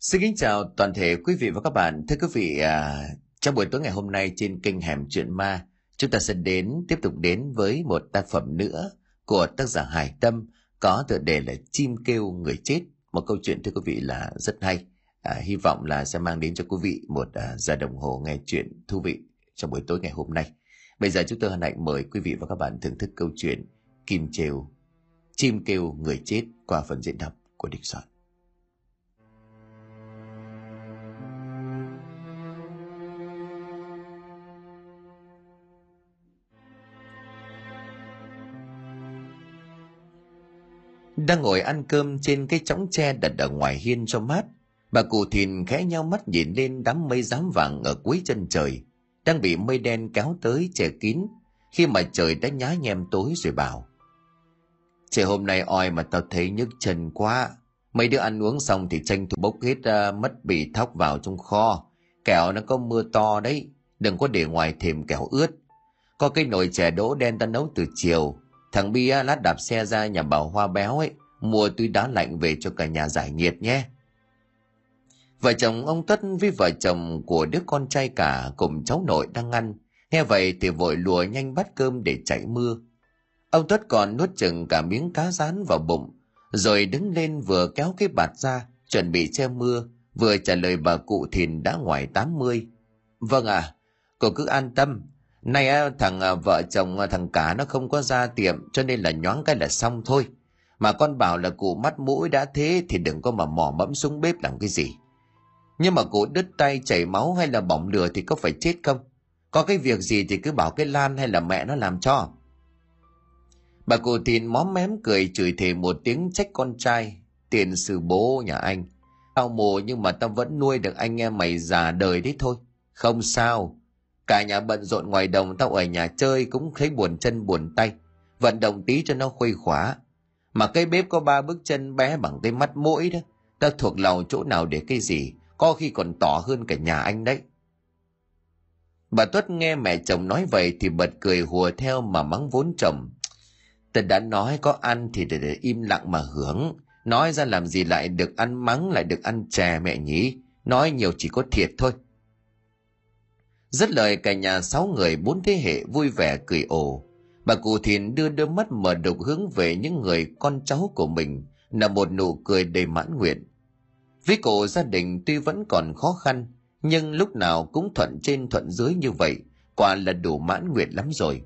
Xin kính chào toàn thể quý vị và các bạn. Thưa quý vị, à, trong buổi tối ngày hôm nay trên kênh Hẻm Chuyện Ma, chúng ta sẽ đến tiếp tục đến với một tác phẩm nữa của tác giả Hải Tâm có tựa đề là Chim kêu người chết. Một câu chuyện thưa quý vị là rất hay. À, hy vọng là sẽ mang đến cho quý vị một à, giờ đồng hồ nghe chuyện thú vị trong buổi tối ngày hôm nay. Bây giờ chúng tôi hân hạnh mời quý vị và các bạn thưởng thức câu chuyện Kim Trêu, Chim kêu người chết qua phần diễn đọc của Địch Soạn. Đang ngồi ăn cơm trên cái chõng tre đặt ở ngoài hiên cho mát, bà cụ thìn khẽ nhau mắt nhìn lên đám mây rám vàng ở cuối chân trời, đang bị mây đen kéo tới che kín, khi mà trời đã nhá nhem tối rồi bảo. Trời hôm nay oi mà tao thấy nhức chân quá, mấy đứa ăn uống xong thì tranh thủ bốc hết uh, mất bị thóc vào trong kho, kẹo nó có mưa to đấy, đừng có để ngoài thềm kẹo ướt. Có cái nồi chè đỗ đen ta nấu từ chiều, Thằng Bi lát đạp xe ra nhà bảo Hoa béo ấy, mua túi đá lạnh về cho cả nhà giải nhiệt nhé. Vợ chồng ông Tất với vợ chồng của đứa con trai cả cùng cháu nội đang ăn. Nghe vậy thì vội lùa nhanh bắt cơm để chạy mưa. Ông Tất còn nuốt chừng cả miếng cá rán vào bụng, rồi đứng lên vừa kéo cái bạt ra, chuẩn bị che mưa, vừa trả lời bà cụ thìn đã ngoài 80. Vâng ạ, à, cô cứ an tâm, Nay à, thằng à, vợ chồng à, thằng cả nó không có ra tiệm cho nên là nhoáng cái là xong thôi. Mà con bảo là cụ mắt mũi đã thế thì đừng có mà mò mẫm xuống bếp làm cái gì. Nhưng mà cụ đứt tay chảy máu hay là bỏng lửa thì có phải chết không? Có cái việc gì thì cứ bảo cái Lan hay là mẹ nó làm cho. Bà cụ tin móm mém cười chửi thề một tiếng trách con trai. Tiền sư bố nhà anh. Tao mồ nhưng mà tao vẫn nuôi được anh em mày già đời đấy thôi. Không sao, Cả nhà bận rộn ngoài đồng tao ở nhà chơi cũng thấy buồn chân buồn tay. Vận động tí cho nó khuây khỏa. Mà cái bếp có ba bước chân bé bằng cái mắt mũi đó. Tao thuộc lòng chỗ nào để cái gì. Có khi còn tỏ hơn cả nhà anh đấy. Bà Tuất nghe mẹ chồng nói vậy thì bật cười hùa theo mà mắng vốn chồng. tớ đã nói có ăn thì để, để im lặng mà hưởng. Nói ra làm gì lại được ăn mắng lại được ăn chè mẹ nhỉ. Nói nhiều chỉ có thiệt thôi. Rất lời cả nhà sáu người bốn thế hệ vui vẻ cười ồ. Bà cụ thìn đưa đôi mắt mở đục hướng về những người con cháu của mình là một nụ cười đầy mãn nguyện. Với cổ gia đình tuy vẫn còn khó khăn, nhưng lúc nào cũng thuận trên thuận dưới như vậy, quả là đủ mãn nguyện lắm rồi.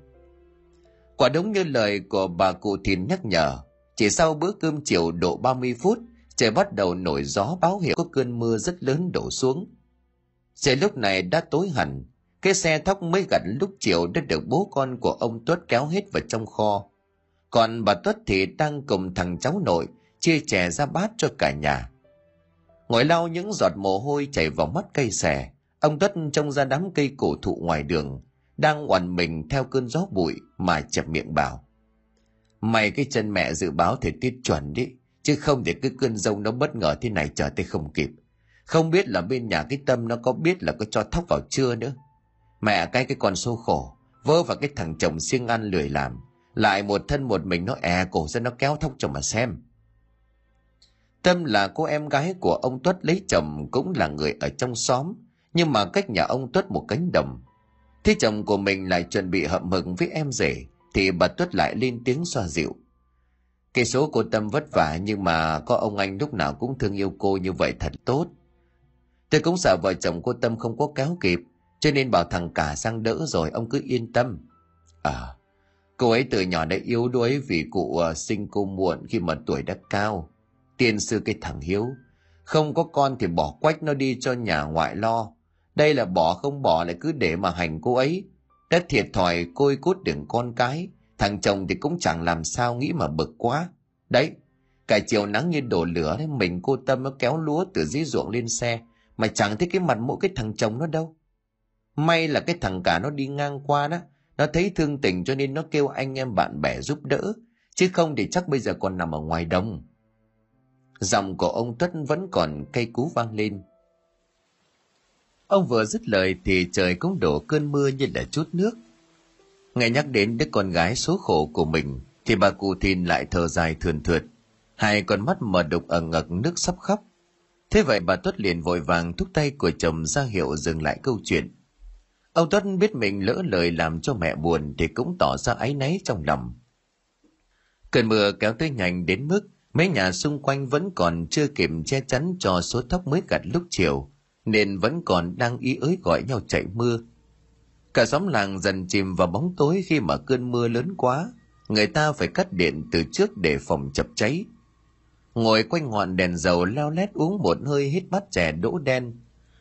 Quả đúng như lời của bà cụ thìn nhắc nhở, chỉ sau bữa cơm chiều độ 30 phút, trời bắt đầu nổi gió báo hiệu có cơn mưa rất lớn đổ xuống. Trời lúc này đã tối hẳn, cái xe thóc mới gặt lúc chiều đã được bố con của ông Tuất kéo hết vào trong kho. Còn bà Tuất thì đang cùng thằng cháu nội chia chè ra bát cho cả nhà. Ngồi lau những giọt mồ hôi chảy vào mắt cây xẻ, ông Tuất trông ra đám cây cổ thụ ngoài đường, đang oằn mình theo cơn gió bụi mà chập miệng bảo. Mày cái chân mẹ dự báo thời tiết chuẩn đi, chứ không để cái cơn rông nó bất ngờ thế này chờ tới không kịp. Không biết là bên nhà cái tâm nó có biết là có cho thóc vào chưa nữa. Mẹ cái cái con số khổ, vớ vào cái thằng chồng siêng ăn lười làm. Lại một thân một mình nó è cổ ra nó kéo thóc cho mà xem. Tâm là cô em gái của ông Tuất lấy chồng cũng là người ở trong xóm, nhưng mà cách nhà ông Tuất một cánh đồng. Thế chồng của mình lại chuẩn bị hậm hực với em rể, thì bà Tuất lại lên tiếng xoa dịu. Cái số cô Tâm vất vả nhưng mà có ông anh lúc nào cũng thương yêu cô như vậy thật tốt. Tôi cũng sợ vợ chồng cô Tâm không có kéo kịp, cho nên bảo thằng cả sang đỡ rồi ông cứ yên tâm. À cô ấy từ nhỏ đã yếu đuối vì cụ uh, sinh cô muộn khi mà tuổi đã cao. Tiên sư cái thằng hiếu không có con thì bỏ quách nó đi cho nhà ngoại lo. Đây là bỏ không bỏ lại cứ để mà hành cô ấy. Đã thiệt thòi côi cút đừng con cái. Thằng chồng thì cũng chẳng làm sao nghĩ mà bực quá. Đấy cả chiều nắng như đổ lửa đấy mình cô tâm nó kéo lúa từ dưới ruộng lên xe mà chẳng thấy cái mặt mỗi cái thằng chồng nó đâu. May là cái thằng cả nó đi ngang qua đó, nó thấy thương tình cho nên nó kêu anh em bạn bè giúp đỡ, chứ không thì chắc bây giờ còn nằm ở ngoài đông. Giọng của ông Tuất vẫn còn cây cú vang lên. Ông vừa dứt lời thì trời cũng đổ cơn mưa như là chút nước. Nghe nhắc đến đứa con gái số khổ của mình, thì bà cụ thìn lại thở dài thườn thượt, hai con mắt mở đục ở ngực nước sắp khóc. Thế vậy bà Tuất liền vội vàng thúc tay của chồng ra hiệu dừng lại câu chuyện. Ông Tuất biết mình lỡ lời làm cho mẹ buồn thì cũng tỏ ra áy náy trong lòng. Cơn mưa kéo tới nhanh đến mức mấy nhà xung quanh vẫn còn chưa kịp che chắn cho số thóc mới gặt lúc chiều, nên vẫn còn đang ý ới gọi nhau chạy mưa. Cả xóm làng dần chìm vào bóng tối khi mà cơn mưa lớn quá, người ta phải cắt điện từ trước để phòng chập cháy. Ngồi quanh ngọn đèn dầu leo lét uống một hơi hít bát chè đỗ đen,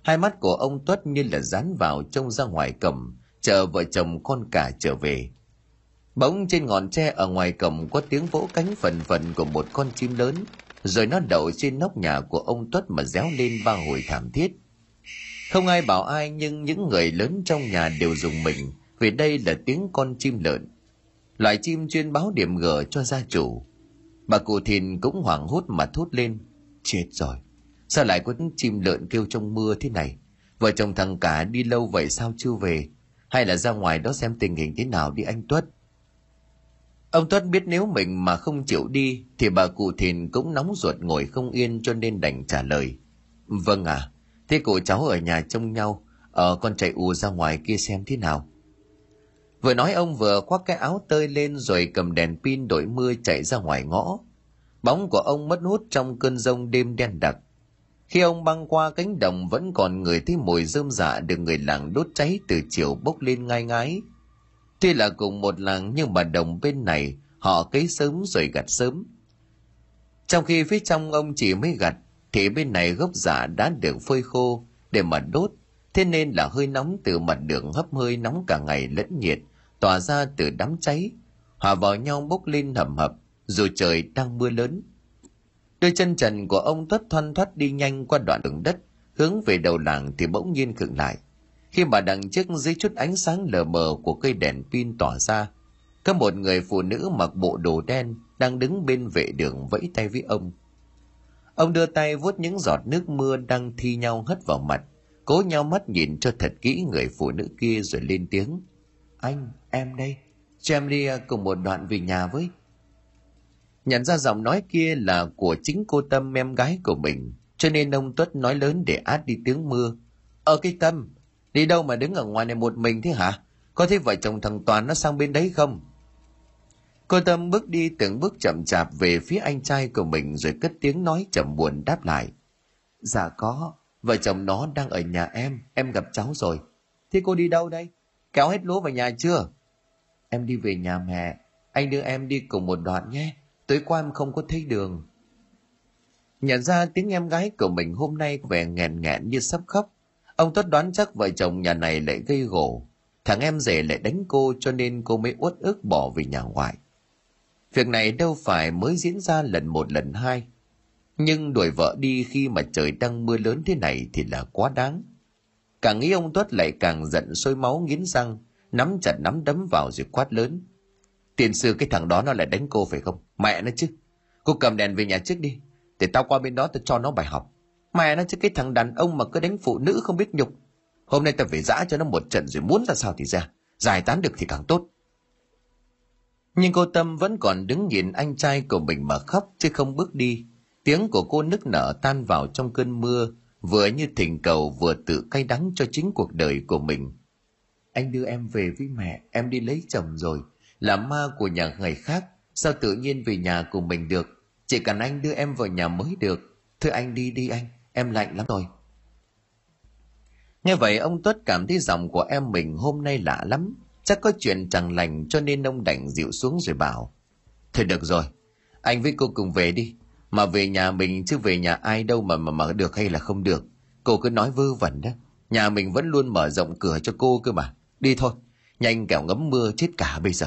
hai mắt của ông tuất như là dán vào trông ra ngoài cầm, chờ vợ chồng con cả trở về. Bỗng trên ngọn tre ở ngoài cổng có tiếng vỗ cánh phần phần của một con chim lớn, rồi nó đậu trên nóc nhà của ông Tuất mà réo lên ba hồi thảm thiết. Không ai bảo ai nhưng những người lớn trong nhà đều dùng mình vì đây là tiếng con chim lợn. Loại chim chuyên báo điểm gở cho gia chủ. Bà cụ thìn cũng hoảng hốt mà thốt lên. Chết rồi, sao lại có chim lợn kêu trong mưa thế này? Vợ chồng thằng cả đi lâu vậy sao chưa về? Hay là ra ngoài đó xem tình hình thế nào đi anh Tuất? Ông Tuất biết nếu mình mà không chịu đi thì bà cụ thìn cũng nóng ruột ngồi không yên cho nên đành trả lời. Vâng à, thế cụ cháu ở nhà trông nhau, ờ con chạy ù ra ngoài kia xem thế nào. Vừa nói ông vừa khoác cái áo tơi lên rồi cầm đèn pin đổi mưa chạy ra ngoài ngõ. Bóng của ông mất hút trong cơn rông đêm đen đặc. Khi ông băng qua cánh đồng vẫn còn người thấy mùi rơm dạ được người làng đốt cháy từ chiều bốc lên ngai ngái Tuy là cùng một làng nhưng mà đồng bên này họ cấy sớm rồi gặt sớm. Trong khi phía trong ông chỉ mới gặt, thì bên này gốc giả đã được phơi khô để mà đốt, thế nên là hơi nóng từ mặt đường hấp hơi nóng cả ngày lẫn nhiệt, tỏa ra từ đám cháy, hòa vào nhau bốc lên hầm hập, dù trời đang mưa lớn. Đôi chân trần của ông tất thoăn thoắt đi nhanh qua đoạn đường đất, hướng về đầu làng thì bỗng nhiên khựng lại – khi mà đằng trước dưới chút ánh sáng lờ mờ của cây đèn pin tỏa ra có một người phụ nữ mặc bộ đồ đen đang đứng bên vệ đường vẫy tay với ông. Ông đưa tay vuốt những giọt nước mưa đang thi nhau hất vào mặt cố nhau mắt nhìn cho thật kỹ người phụ nữ kia rồi lên tiếng. Anh em đây cho em đi cùng một đoạn về nhà với nhận ra giọng nói kia là của chính cô tâm em gái của mình cho nên ông tuất nói lớn để át đi tiếng mưa ở cái tâm Đi đâu mà đứng ở ngoài này một mình thế hả? Có thấy vợ chồng thằng Toàn nó sang bên đấy không? Cô Tâm bước đi từng bước chậm chạp về phía anh trai của mình rồi cất tiếng nói chậm buồn đáp lại. Dạ có, vợ chồng nó đang ở nhà em, em gặp cháu rồi. Thế cô đi đâu đây? Kéo hết lúa vào nhà chưa? Em đi về nhà mẹ, anh đưa em đi cùng một đoạn nhé. Tối qua em không có thấy đường. Nhận ra tiếng em gái của mình hôm nay vẻ nghẹn nghẹn như sắp khóc. Ông Tuất đoán chắc vợ chồng nhà này lại gây gổ. Thằng em rể lại đánh cô cho nên cô mới uất ức bỏ về nhà ngoại. Việc này đâu phải mới diễn ra lần một lần hai. Nhưng đuổi vợ đi khi mà trời đang mưa lớn thế này thì là quá đáng. Càng nghĩ ông Tuất lại càng giận sôi máu nghiến răng, nắm chặt nắm đấm vào rồi quát lớn. Tiền sư cái thằng đó nó lại đánh cô phải không? Mẹ nó chứ. Cô cầm đèn về nhà trước đi. Để tao qua bên đó tao cho nó bài học. Mẹ nó chứ cái thằng đàn ông mà cứ đánh phụ nữ không biết nhục. Hôm nay tao phải giã cho nó một trận rồi muốn ra sao thì ra. Giải tán được thì càng tốt. Nhưng cô Tâm vẫn còn đứng nhìn anh trai của mình mà khóc chứ không bước đi. Tiếng của cô nức nở tan vào trong cơn mưa, vừa như thỉnh cầu vừa tự cay đắng cho chính cuộc đời của mình. Anh đưa em về với mẹ, em đi lấy chồng rồi. Là ma của nhà người khác, sao tự nhiên về nhà của mình được? Chỉ cần anh đưa em vào nhà mới được. Thưa anh đi đi anh, em lạnh lắm rồi. Nghe vậy ông tuất cảm thấy giọng của em mình hôm nay lạ lắm. Chắc có chuyện chẳng lành cho nên ông đành dịu xuống rồi bảo thôi được rồi anh với cô cùng về đi. Mà về nhà mình chứ về nhà ai đâu mà mà mở được hay là không được. Cô cứ nói vơ vẩn đó. Nhà mình vẫn luôn mở rộng cửa cho cô cơ mà. Đi thôi nhanh kẻo ngấm mưa chết cả bây giờ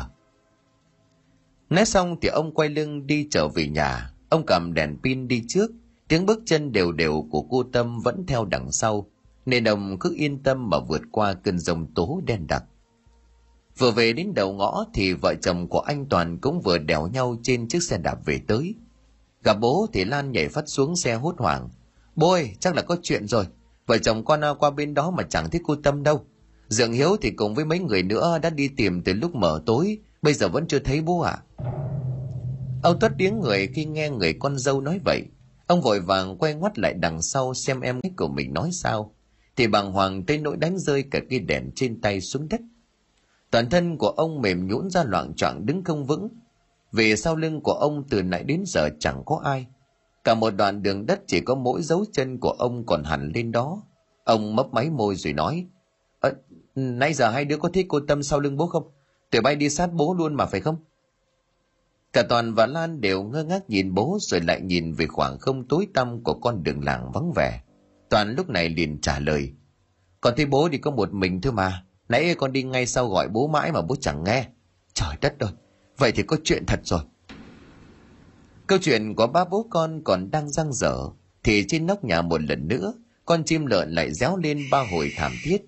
nói xong thì ông quay lưng đi trở về nhà ông cầm đèn pin đi trước Tiếng bước chân đều đều của cô Tâm vẫn theo đằng sau, nên ông cứ yên tâm mà vượt qua cơn rồng tố đen đặc. Vừa về đến đầu ngõ thì vợ chồng của anh Toàn cũng vừa đèo nhau trên chiếc xe đạp về tới. Gặp bố thì Lan nhảy phát xuống xe hốt hoảng. Bố ơi, chắc là có chuyện rồi. Vợ chồng con à, qua bên đó mà chẳng thấy cô Tâm đâu. Dượng Hiếu thì cùng với mấy người nữa đã đi tìm từ lúc mở tối, bây giờ vẫn chưa thấy bố ạ. À. Ông Tuất tiếng người khi nghe người con dâu nói vậy. Ông vội vàng quay ngoắt lại đằng sau xem em gái của mình nói sao. Thì bàng hoàng tới nỗi đánh rơi cả cây đèn trên tay xuống đất. Toàn thân của ông mềm nhũn ra loạn choạng đứng không vững. Vì sau lưng của ông từ nãy đến giờ chẳng có ai. Cả một đoạn đường đất chỉ có mỗi dấu chân của ông còn hẳn lên đó. Ông mấp máy môi rồi nói. Ờ, nãy giờ hai đứa có thấy cô Tâm sau lưng bố không? Tụi bay đi sát bố luôn mà phải không? Cả Toàn và Lan đều ngơ ngác nhìn bố rồi lại nhìn về khoảng không tối tăm của con đường làng vắng vẻ. Toàn lúc này liền trả lời. Còn thấy bố thì có một mình thôi mà. Nãy con đi ngay sau gọi bố mãi mà bố chẳng nghe. Trời đất ơi, vậy thì có chuyện thật rồi. Câu chuyện của ba bố con còn đang răng dở, thì trên nóc nhà một lần nữa, con chim lợn lại réo lên ba hồi thảm thiết.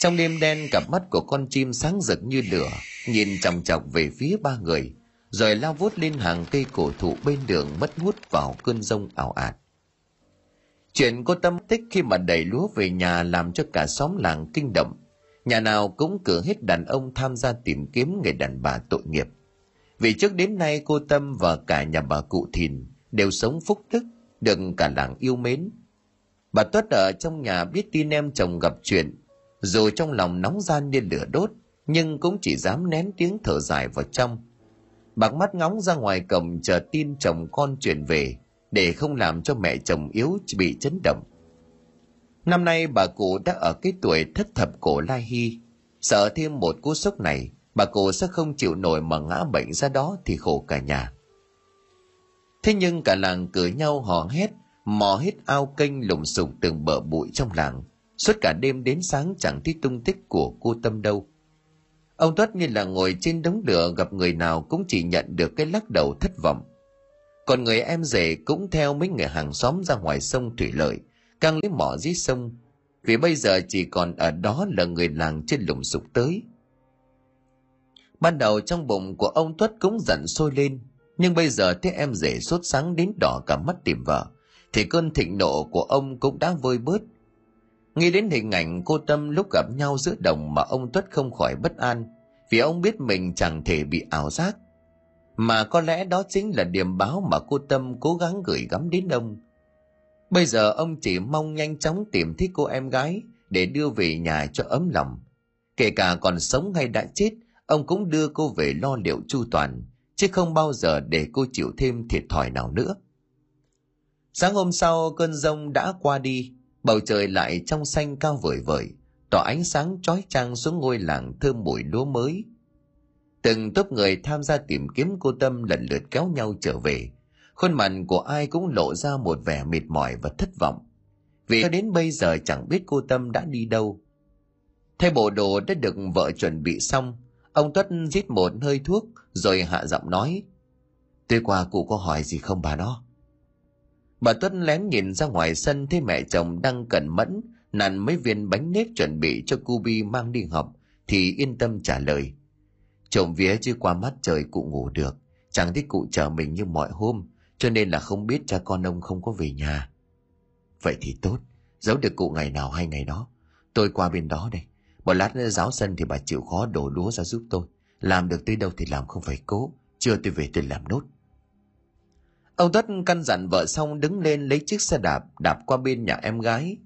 Trong đêm đen cặp mắt của con chim sáng rực như lửa, nhìn chòng chọc về phía ba người, rồi lao vút lên hàng cây cổ thụ bên đường mất hút vào cơn rông ảo ạt. Chuyện cô tâm tích khi mà đẩy lúa về nhà làm cho cả xóm làng kinh động. Nhà nào cũng cử hết đàn ông tham gia tìm kiếm người đàn bà tội nghiệp. Vì trước đến nay cô Tâm và cả nhà bà cụ Thìn đều sống phúc đức, được cả làng yêu mến. Bà Tuất ở trong nhà biết tin em chồng gặp chuyện, dù trong lòng nóng gian như lửa đốt, nhưng cũng chỉ dám nén tiếng thở dài vào trong. Bạc mắt ngóng ra ngoài cầm chờ tin chồng con chuyển về, để không làm cho mẹ chồng yếu bị chấn động. Năm nay bà cụ đã ở cái tuổi thất thập cổ lai hy, sợ thêm một cú sốc này, bà cụ sẽ không chịu nổi mà ngã bệnh ra đó thì khổ cả nhà. Thế nhưng cả làng cười nhau hò hét, mò hết ao kênh lùng sục từng bờ bụi trong làng. Suốt cả đêm đến sáng chẳng thấy tung tích của cô Tâm đâu. Ông Tuất như là ngồi trên đống lửa gặp người nào cũng chỉ nhận được cái lắc đầu thất vọng. Còn người em rể cũng theo mấy người hàng xóm ra ngoài sông Thủy Lợi, căng lấy mỏ dưới sông, vì bây giờ chỉ còn ở đó là người làng trên lùng sục tới. Ban đầu trong bụng của ông Tuất cũng giận sôi lên, nhưng bây giờ thấy em rể sốt sáng đến đỏ cả mắt tìm vợ, thì cơn thịnh nộ của ông cũng đã vơi bớt. Nghĩ đến hình ảnh cô Tâm lúc gặp nhau giữa đồng mà ông Tuất không khỏi bất an, vì ông biết mình chẳng thể bị ảo giác. Mà có lẽ đó chính là điểm báo mà cô Tâm cố gắng gửi gắm đến ông. Bây giờ ông chỉ mong nhanh chóng tìm thấy cô em gái để đưa về nhà cho ấm lòng. Kể cả còn sống hay đã chết, ông cũng đưa cô về lo liệu chu toàn, chứ không bao giờ để cô chịu thêm thiệt thòi nào nữa. Sáng hôm sau cơn rông đã qua đi, bầu trời lại trong xanh cao vời vợi, tỏ ánh sáng chói chang xuống ngôi làng thơm mùi lúa mới. Từng tốp người tham gia tìm kiếm cô Tâm lần lượt kéo nhau trở về. Khuôn mặt của ai cũng lộ ra một vẻ mệt mỏi và thất vọng. Vì cho đến bây giờ chẳng biết cô Tâm đã đi đâu. Thay bộ đồ đã được vợ chuẩn bị xong, ông Tuất rít một hơi thuốc rồi hạ giọng nói. Tối qua cụ có hỏi gì không bà đó? Bà Tuấn lén nhìn ra ngoài sân thấy mẹ chồng đang cẩn mẫn, nặn mấy viên bánh nếp chuẩn bị cho cu Bi mang đi học, thì yên tâm trả lời. chồng vía chưa qua mắt trời cụ ngủ được, chẳng thích cụ chờ mình như mọi hôm, cho nên là không biết cha con ông không có về nhà. Vậy thì tốt, giấu được cụ ngày nào hay ngày đó. Tôi qua bên đó đây. Một lát nữa giáo sân thì bà chịu khó đổ lúa ra giúp tôi. Làm được tới đâu thì làm không phải cố. Chưa tôi về tôi làm nốt. Ông Tuất căn dặn vợ xong đứng lên lấy chiếc xe đạp đạp qua bên nhà em gái.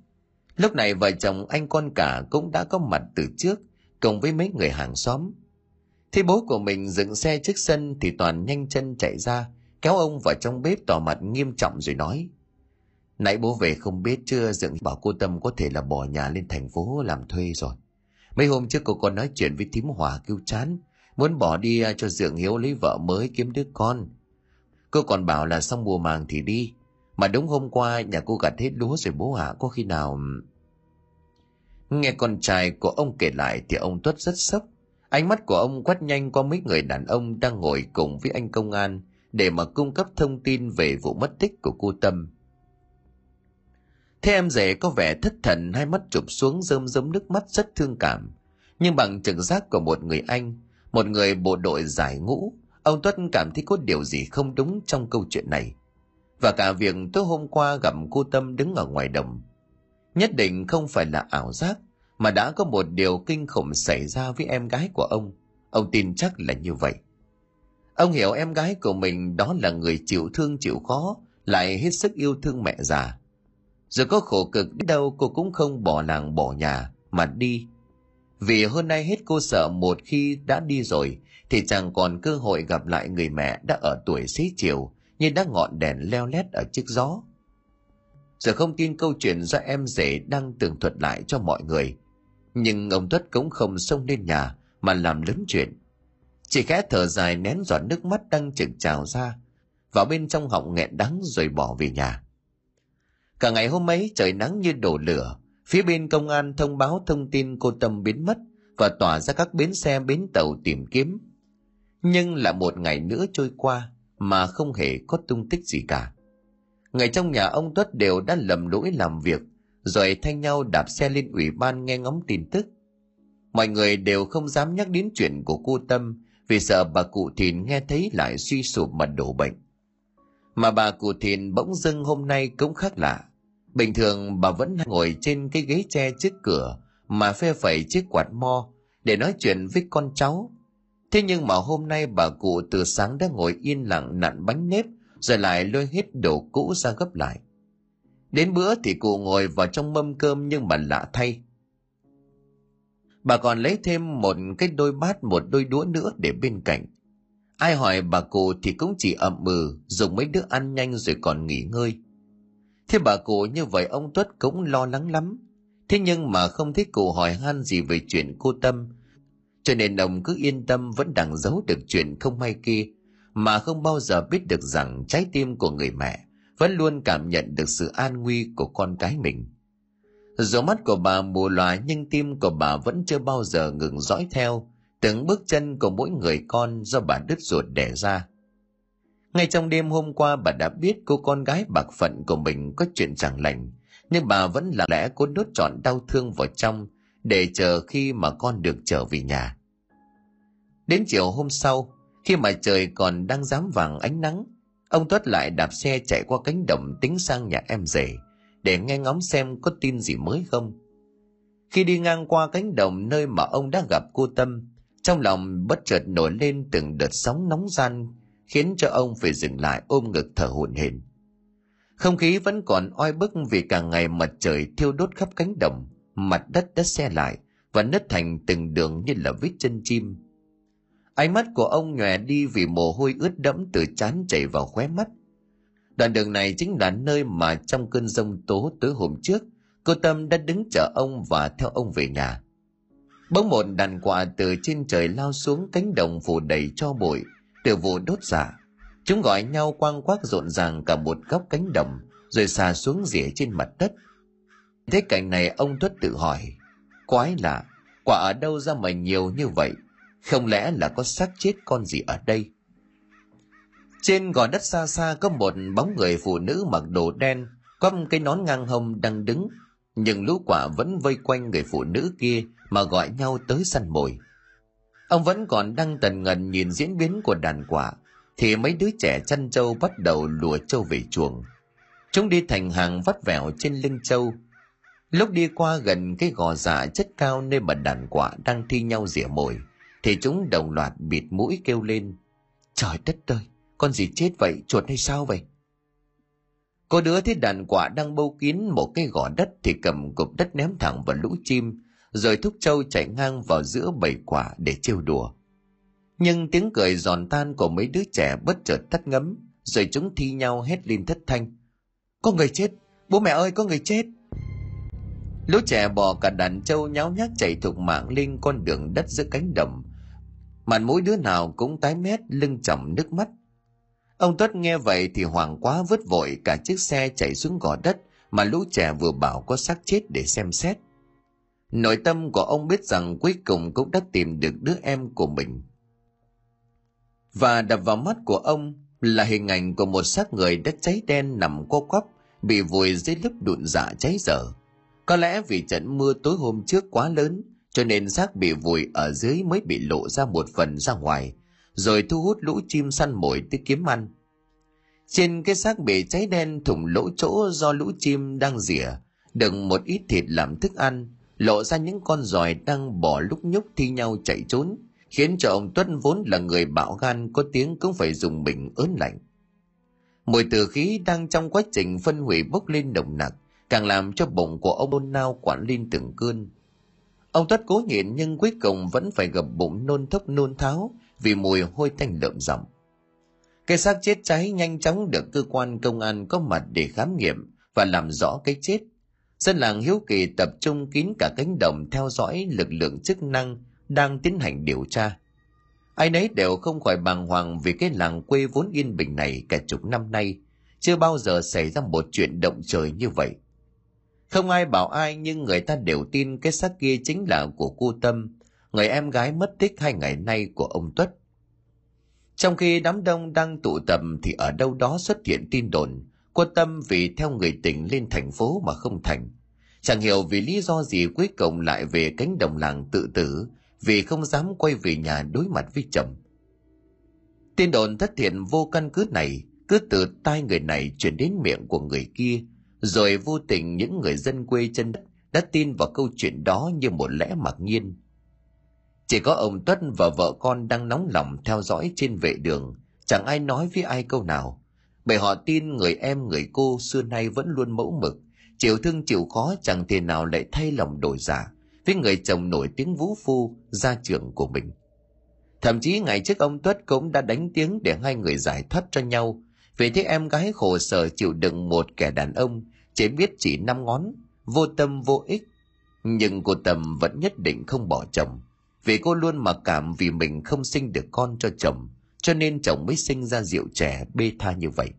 Lúc này vợ chồng anh con cả cũng đã có mặt từ trước cùng với mấy người hàng xóm. Thế bố của mình dựng xe trước sân thì Toàn nhanh chân chạy ra kéo ông vào trong bếp tỏ mặt nghiêm trọng rồi nói Nãy bố về không biết chưa dựng bảo cô Tâm có thể là bỏ nhà lên thành phố làm thuê rồi. Mấy hôm trước cô còn nói chuyện với thím Hòa kêu chán, muốn bỏ đi cho Dượng Hiếu lấy vợ mới kiếm đứa con. Cô còn bảo là xong mùa màng thì đi. Mà đúng hôm qua nhà cô gặt hết lúa rồi bố ạ, có khi nào... Nghe con trai của ông kể lại thì ông Tuất rất sốc. Ánh mắt của ông quét nhanh qua mấy người đàn ông đang ngồi cùng với anh công an để mà cung cấp thông tin về vụ mất tích của cô Tâm. Thế em rể có vẻ thất thần hai mắt chụp xuống rơm rớm nước mắt rất thương cảm. Nhưng bằng trực giác của một người anh, một người bộ đội giải ngũ, ông Tuất cảm thấy có điều gì không đúng trong câu chuyện này. Và cả việc tối hôm qua gặp cô Tâm đứng ở ngoài đồng. Nhất định không phải là ảo giác, mà đã có một điều kinh khủng xảy ra với em gái của ông. Ông tin chắc là như vậy. Ông hiểu em gái của mình đó là người chịu thương chịu khó, lại hết sức yêu thương mẹ già. Giờ có khổ cực đến đâu cô cũng không bỏ làng bỏ nhà mà đi. Vì hôm nay hết cô sợ một khi đã đi rồi thì chàng còn cơ hội gặp lại người mẹ đã ở tuổi xế chiều như đã ngọn đèn leo lét ở trước gió. Giờ không tin câu chuyện do em rể đang tường thuật lại cho mọi người. Nhưng ông Tuất cũng không xông lên nhà mà làm lớn chuyện. Chỉ khẽ thở dài nén giọt nước mắt đang trực trào ra vào bên trong họng nghẹn đắng rồi bỏ về nhà. Cả ngày hôm ấy trời nắng như đổ lửa, phía bên công an thông báo thông tin cô Tâm biến mất và tỏa ra các bến xe bến tàu tìm kiếm. Nhưng là một ngày nữa trôi qua mà không hề có tung tích gì cả. Ngày trong nhà ông Tuất đều đã lầm lỗi làm việc, rồi thay nhau đạp xe lên ủy ban nghe ngóng tin tức. Mọi người đều không dám nhắc đến chuyện của cô Tâm vì sợ bà cụ thìn nghe thấy lại suy sụp mà đổ bệnh. Mà bà cụ thìn bỗng dưng hôm nay cũng khác lạ. Bình thường bà vẫn ngồi trên cái ghế tre trước cửa mà phê phẩy chiếc quạt mo để nói chuyện với con cháu. Thế nhưng mà hôm nay bà cụ từ sáng đã ngồi yên lặng nặn bánh nếp rồi lại lôi hết đồ cũ ra gấp lại. Đến bữa thì cụ ngồi vào trong mâm cơm nhưng mà lạ thay. Bà còn lấy thêm một cái đôi bát một đôi đũa nữa để bên cạnh. Ai hỏi bà cụ thì cũng chỉ ậm ừ, dùng mấy đứa ăn nhanh rồi còn nghỉ ngơi. Thế bà cụ như vậy ông Tuất cũng lo lắng lắm. Thế nhưng mà không thấy cụ hỏi han gì về chuyện cô Tâm. Cho nên ông cứ yên tâm vẫn đang giấu được chuyện không may kia, mà không bao giờ biết được rằng trái tim của người mẹ vẫn luôn cảm nhận được sự an nguy của con cái mình. Dù mắt của bà mù lòa nhưng tim của bà vẫn chưa bao giờ ngừng dõi theo, từng bước chân của mỗi người con do bà đứt ruột đẻ ra. Ngay trong đêm hôm qua bà đã biết cô con gái bạc phận của mình có chuyện chẳng lành, nhưng bà vẫn lặng lẽ cố nốt trọn đau thương vào trong để chờ khi mà con được trở về nhà. Đến chiều hôm sau, khi mà trời còn đang dám vàng ánh nắng, ông Tuất lại đạp xe chạy qua cánh đồng tính sang nhà em rể để nghe ngóng xem có tin gì mới không. Khi đi ngang qua cánh đồng nơi mà ông đã gặp cô Tâm, trong lòng bất chợt nổi lên từng đợt sóng nóng gian, khiến cho ông phải dừng lại ôm ngực thở hổn hển. Không khí vẫn còn oi bức vì cả ngày mặt trời thiêu đốt khắp cánh đồng, mặt đất đã xe lại và nứt thành từng đường như là vết chân chim. Ánh mắt của ông nhòe đi vì mồ hôi ướt đẫm từ chán chảy vào khóe mắt. Đoạn đường này chính là nơi mà trong cơn rông tố tối hôm trước, cô Tâm đã đứng chờ ông và theo ông về nhà. Bỗng một đàn quạ từ trên trời lao xuống cánh đồng phủ đầy cho bụi, từ vụ đốt giả. Chúng gọi nhau quang quác rộn ràng cả một góc cánh đồng, rồi xà xuống rỉa trên mặt đất. Thế cảnh này ông Tuất tự hỏi, quái lạ, quả ở đâu ra mà nhiều như vậy? Không lẽ là có xác chết con gì ở đây? Trên gò đất xa xa có một bóng người phụ nữ mặc đồ đen, có một cái nón ngang hông đang đứng, nhưng lũ quả vẫn vây quanh người phụ nữ kia mà gọi nhau tới săn mồi. Ông vẫn còn đang tần ngần nhìn diễn biến của đàn quả, thì mấy đứa trẻ chăn trâu bắt đầu lùa trâu về chuồng. Chúng đi thành hàng vắt vẻo trên lưng trâu. Lúc đi qua gần cái gò dạ chất cao nơi mà đàn quả đang thi nhau rỉa mồi, thì chúng đồng loạt bịt mũi kêu lên. Trời đất ơi, con gì chết vậy, chuột hay sao vậy? Có đứa thấy đàn quả đang bâu kín một cái gò đất thì cầm cục đất ném thẳng vào lũ chim, rồi thúc trâu chạy ngang vào giữa bầy quả để trêu đùa. Nhưng tiếng cười giòn tan của mấy đứa trẻ bất chợt tắt ngấm, rồi chúng thi nhau hét lên thất thanh. Có người chết, bố mẹ ơi có người chết. Lũ trẻ bò cả đàn trâu nháo nhác chạy thục mạng lên con đường đất giữa cánh đồng. Mặt mỗi đứa nào cũng tái mét lưng chầm nước mắt. Ông Tuất nghe vậy thì hoảng quá vứt vội cả chiếc xe chạy xuống gò đất mà lũ trẻ vừa bảo có xác chết để xem xét. Nội tâm của ông biết rằng cuối cùng cũng đã tìm được đứa em của mình. Và đập vào mắt của ông là hình ảnh của một xác người đất cháy đen nằm co quắp, bị vùi dưới lớp đụn dạ cháy dở. Có lẽ vì trận mưa tối hôm trước quá lớn, cho nên xác bị vùi ở dưới mới bị lộ ra một phần ra ngoài, rồi thu hút lũ chim săn mồi tới kiếm ăn. Trên cái xác bị cháy đen thủng lỗ chỗ do lũ chim đang rỉa, đựng một ít thịt làm thức ăn, lộ ra những con giòi đang bỏ lúc nhúc thi nhau chạy trốn, khiến cho ông Tuấn vốn là người bạo gan có tiếng cũng phải dùng mình ớn lạnh. Mùi tử khí đang trong quá trình phân hủy bốc lên nồng nặc, càng làm cho bụng của ông ôn nao quản lên từng cơn. Ông Tuất cố nhịn nhưng cuối cùng vẫn phải gập bụng nôn thốc nôn tháo vì mùi hôi tanh lợm giọng. Cái xác chết cháy nhanh chóng được cơ quan công an có mặt để khám nghiệm và làm rõ cái chết. Dân làng hiếu kỳ tập trung kín cả cánh đồng theo dõi lực lượng chức năng đang tiến hành điều tra. Ai nấy đều không khỏi bàng hoàng vì cái làng quê vốn yên bình này cả chục năm nay, chưa bao giờ xảy ra một chuyện động trời như vậy. Không ai bảo ai nhưng người ta đều tin cái xác kia chính là của cô Tâm, người em gái mất tích hai ngày nay của ông Tuất. Trong khi đám đông đang tụ tập thì ở đâu đó xuất hiện tin đồn, cô Tâm vì theo người tình lên thành phố mà không thành. Chẳng hiểu vì lý do gì cuối cùng lại về cánh đồng làng tự tử vì không dám quay về nhà đối mặt với chồng. Tin đồn thất thiện vô căn cứ này cứ từ tai người này chuyển đến miệng của người kia, rồi vô tình những người dân quê chân đất đã tin vào câu chuyện đó như một lẽ mặc nhiên. Chỉ có ông Tuất và vợ con đang nóng lòng theo dõi trên vệ đường, chẳng ai nói với ai câu nào, bởi họ tin người em người cô xưa nay vẫn luôn mẫu mực, chịu thương chịu khó chẳng thể nào lại thay lòng đổi giả với người chồng nổi tiếng vũ phu gia trưởng của mình. Thậm chí ngày trước ông Tuất cũng đã đánh tiếng để hai người giải thoát cho nhau, vì thế em gái khổ sở chịu đựng một kẻ đàn ông chỉ biết chỉ năm ngón, vô tâm vô ích. Nhưng cô Tâm vẫn nhất định không bỏ chồng, vì cô luôn mặc cảm vì mình không sinh được con cho chồng, cho nên chồng mới sinh ra rượu trẻ bê tha như vậy.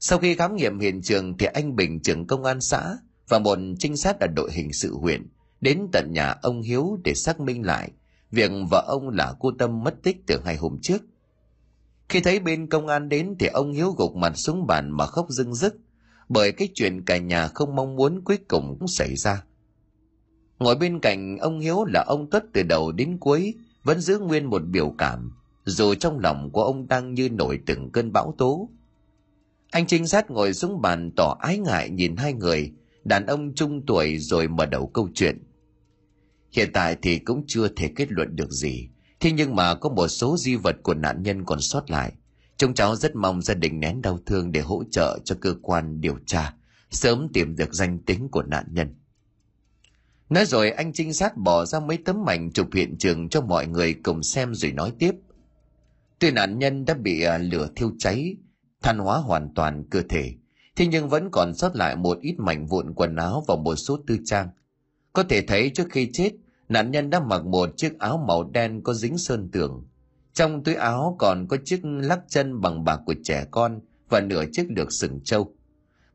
Sau khi khám nghiệm hiện trường thì anh Bình trưởng công an xã và một trinh sát ở đội hình sự huyện đến tận nhà ông Hiếu để xác minh lại việc vợ ông là cô Tâm mất tích từ hai hôm trước. Khi thấy bên công an đến thì ông Hiếu gục mặt xuống bàn mà khóc rưng rức bởi cái chuyện cả nhà không mong muốn cuối cùng cũng xảy ra. Ngồi bên cạnh ông Hiếu là ông Tuất từ đầu đến cuối vẫn giữ nguyên một biểu cảm dù trong lòng của ông đang như nổi từng cơn bão tố. Anh trinh sát ngồi xuống bàn tỏ ái ngại nhìn hai người, đàn ông trung tuổi rồi mở đầu câu chuyện. Hiện tại thì cũng chưa thể kết luận được gì, thế nhưng mà có một số di vật của nạn nhân còn sót lại. Chúng cháu rất mong gia đình nén đau thương để hỗ trợ cho cơ quan điều tra, sớm tìm được danh tính của nạn nhân. Nói rồi anh trinh sát bỏ ra mấy tấm ảnh chụp hiện trường cho mọi người cùng xem rồi nói tiếp. Tuy nạn nhân đã bị à, lửa thiêu cháy, than hóa hoàn toàn cơ thể, thế nhưng vẫn còn sót lại một ít mảnh vụn quần áo và một số tư trang. Có thể thấy trước khi chết, nạn nhân đã mặc một chiếc áo màu đen có dính sơn tường. Trong túi áo còn có chiếc lắc chân bằng bạc của trẻ con và nửa chiếc được sừng trâu.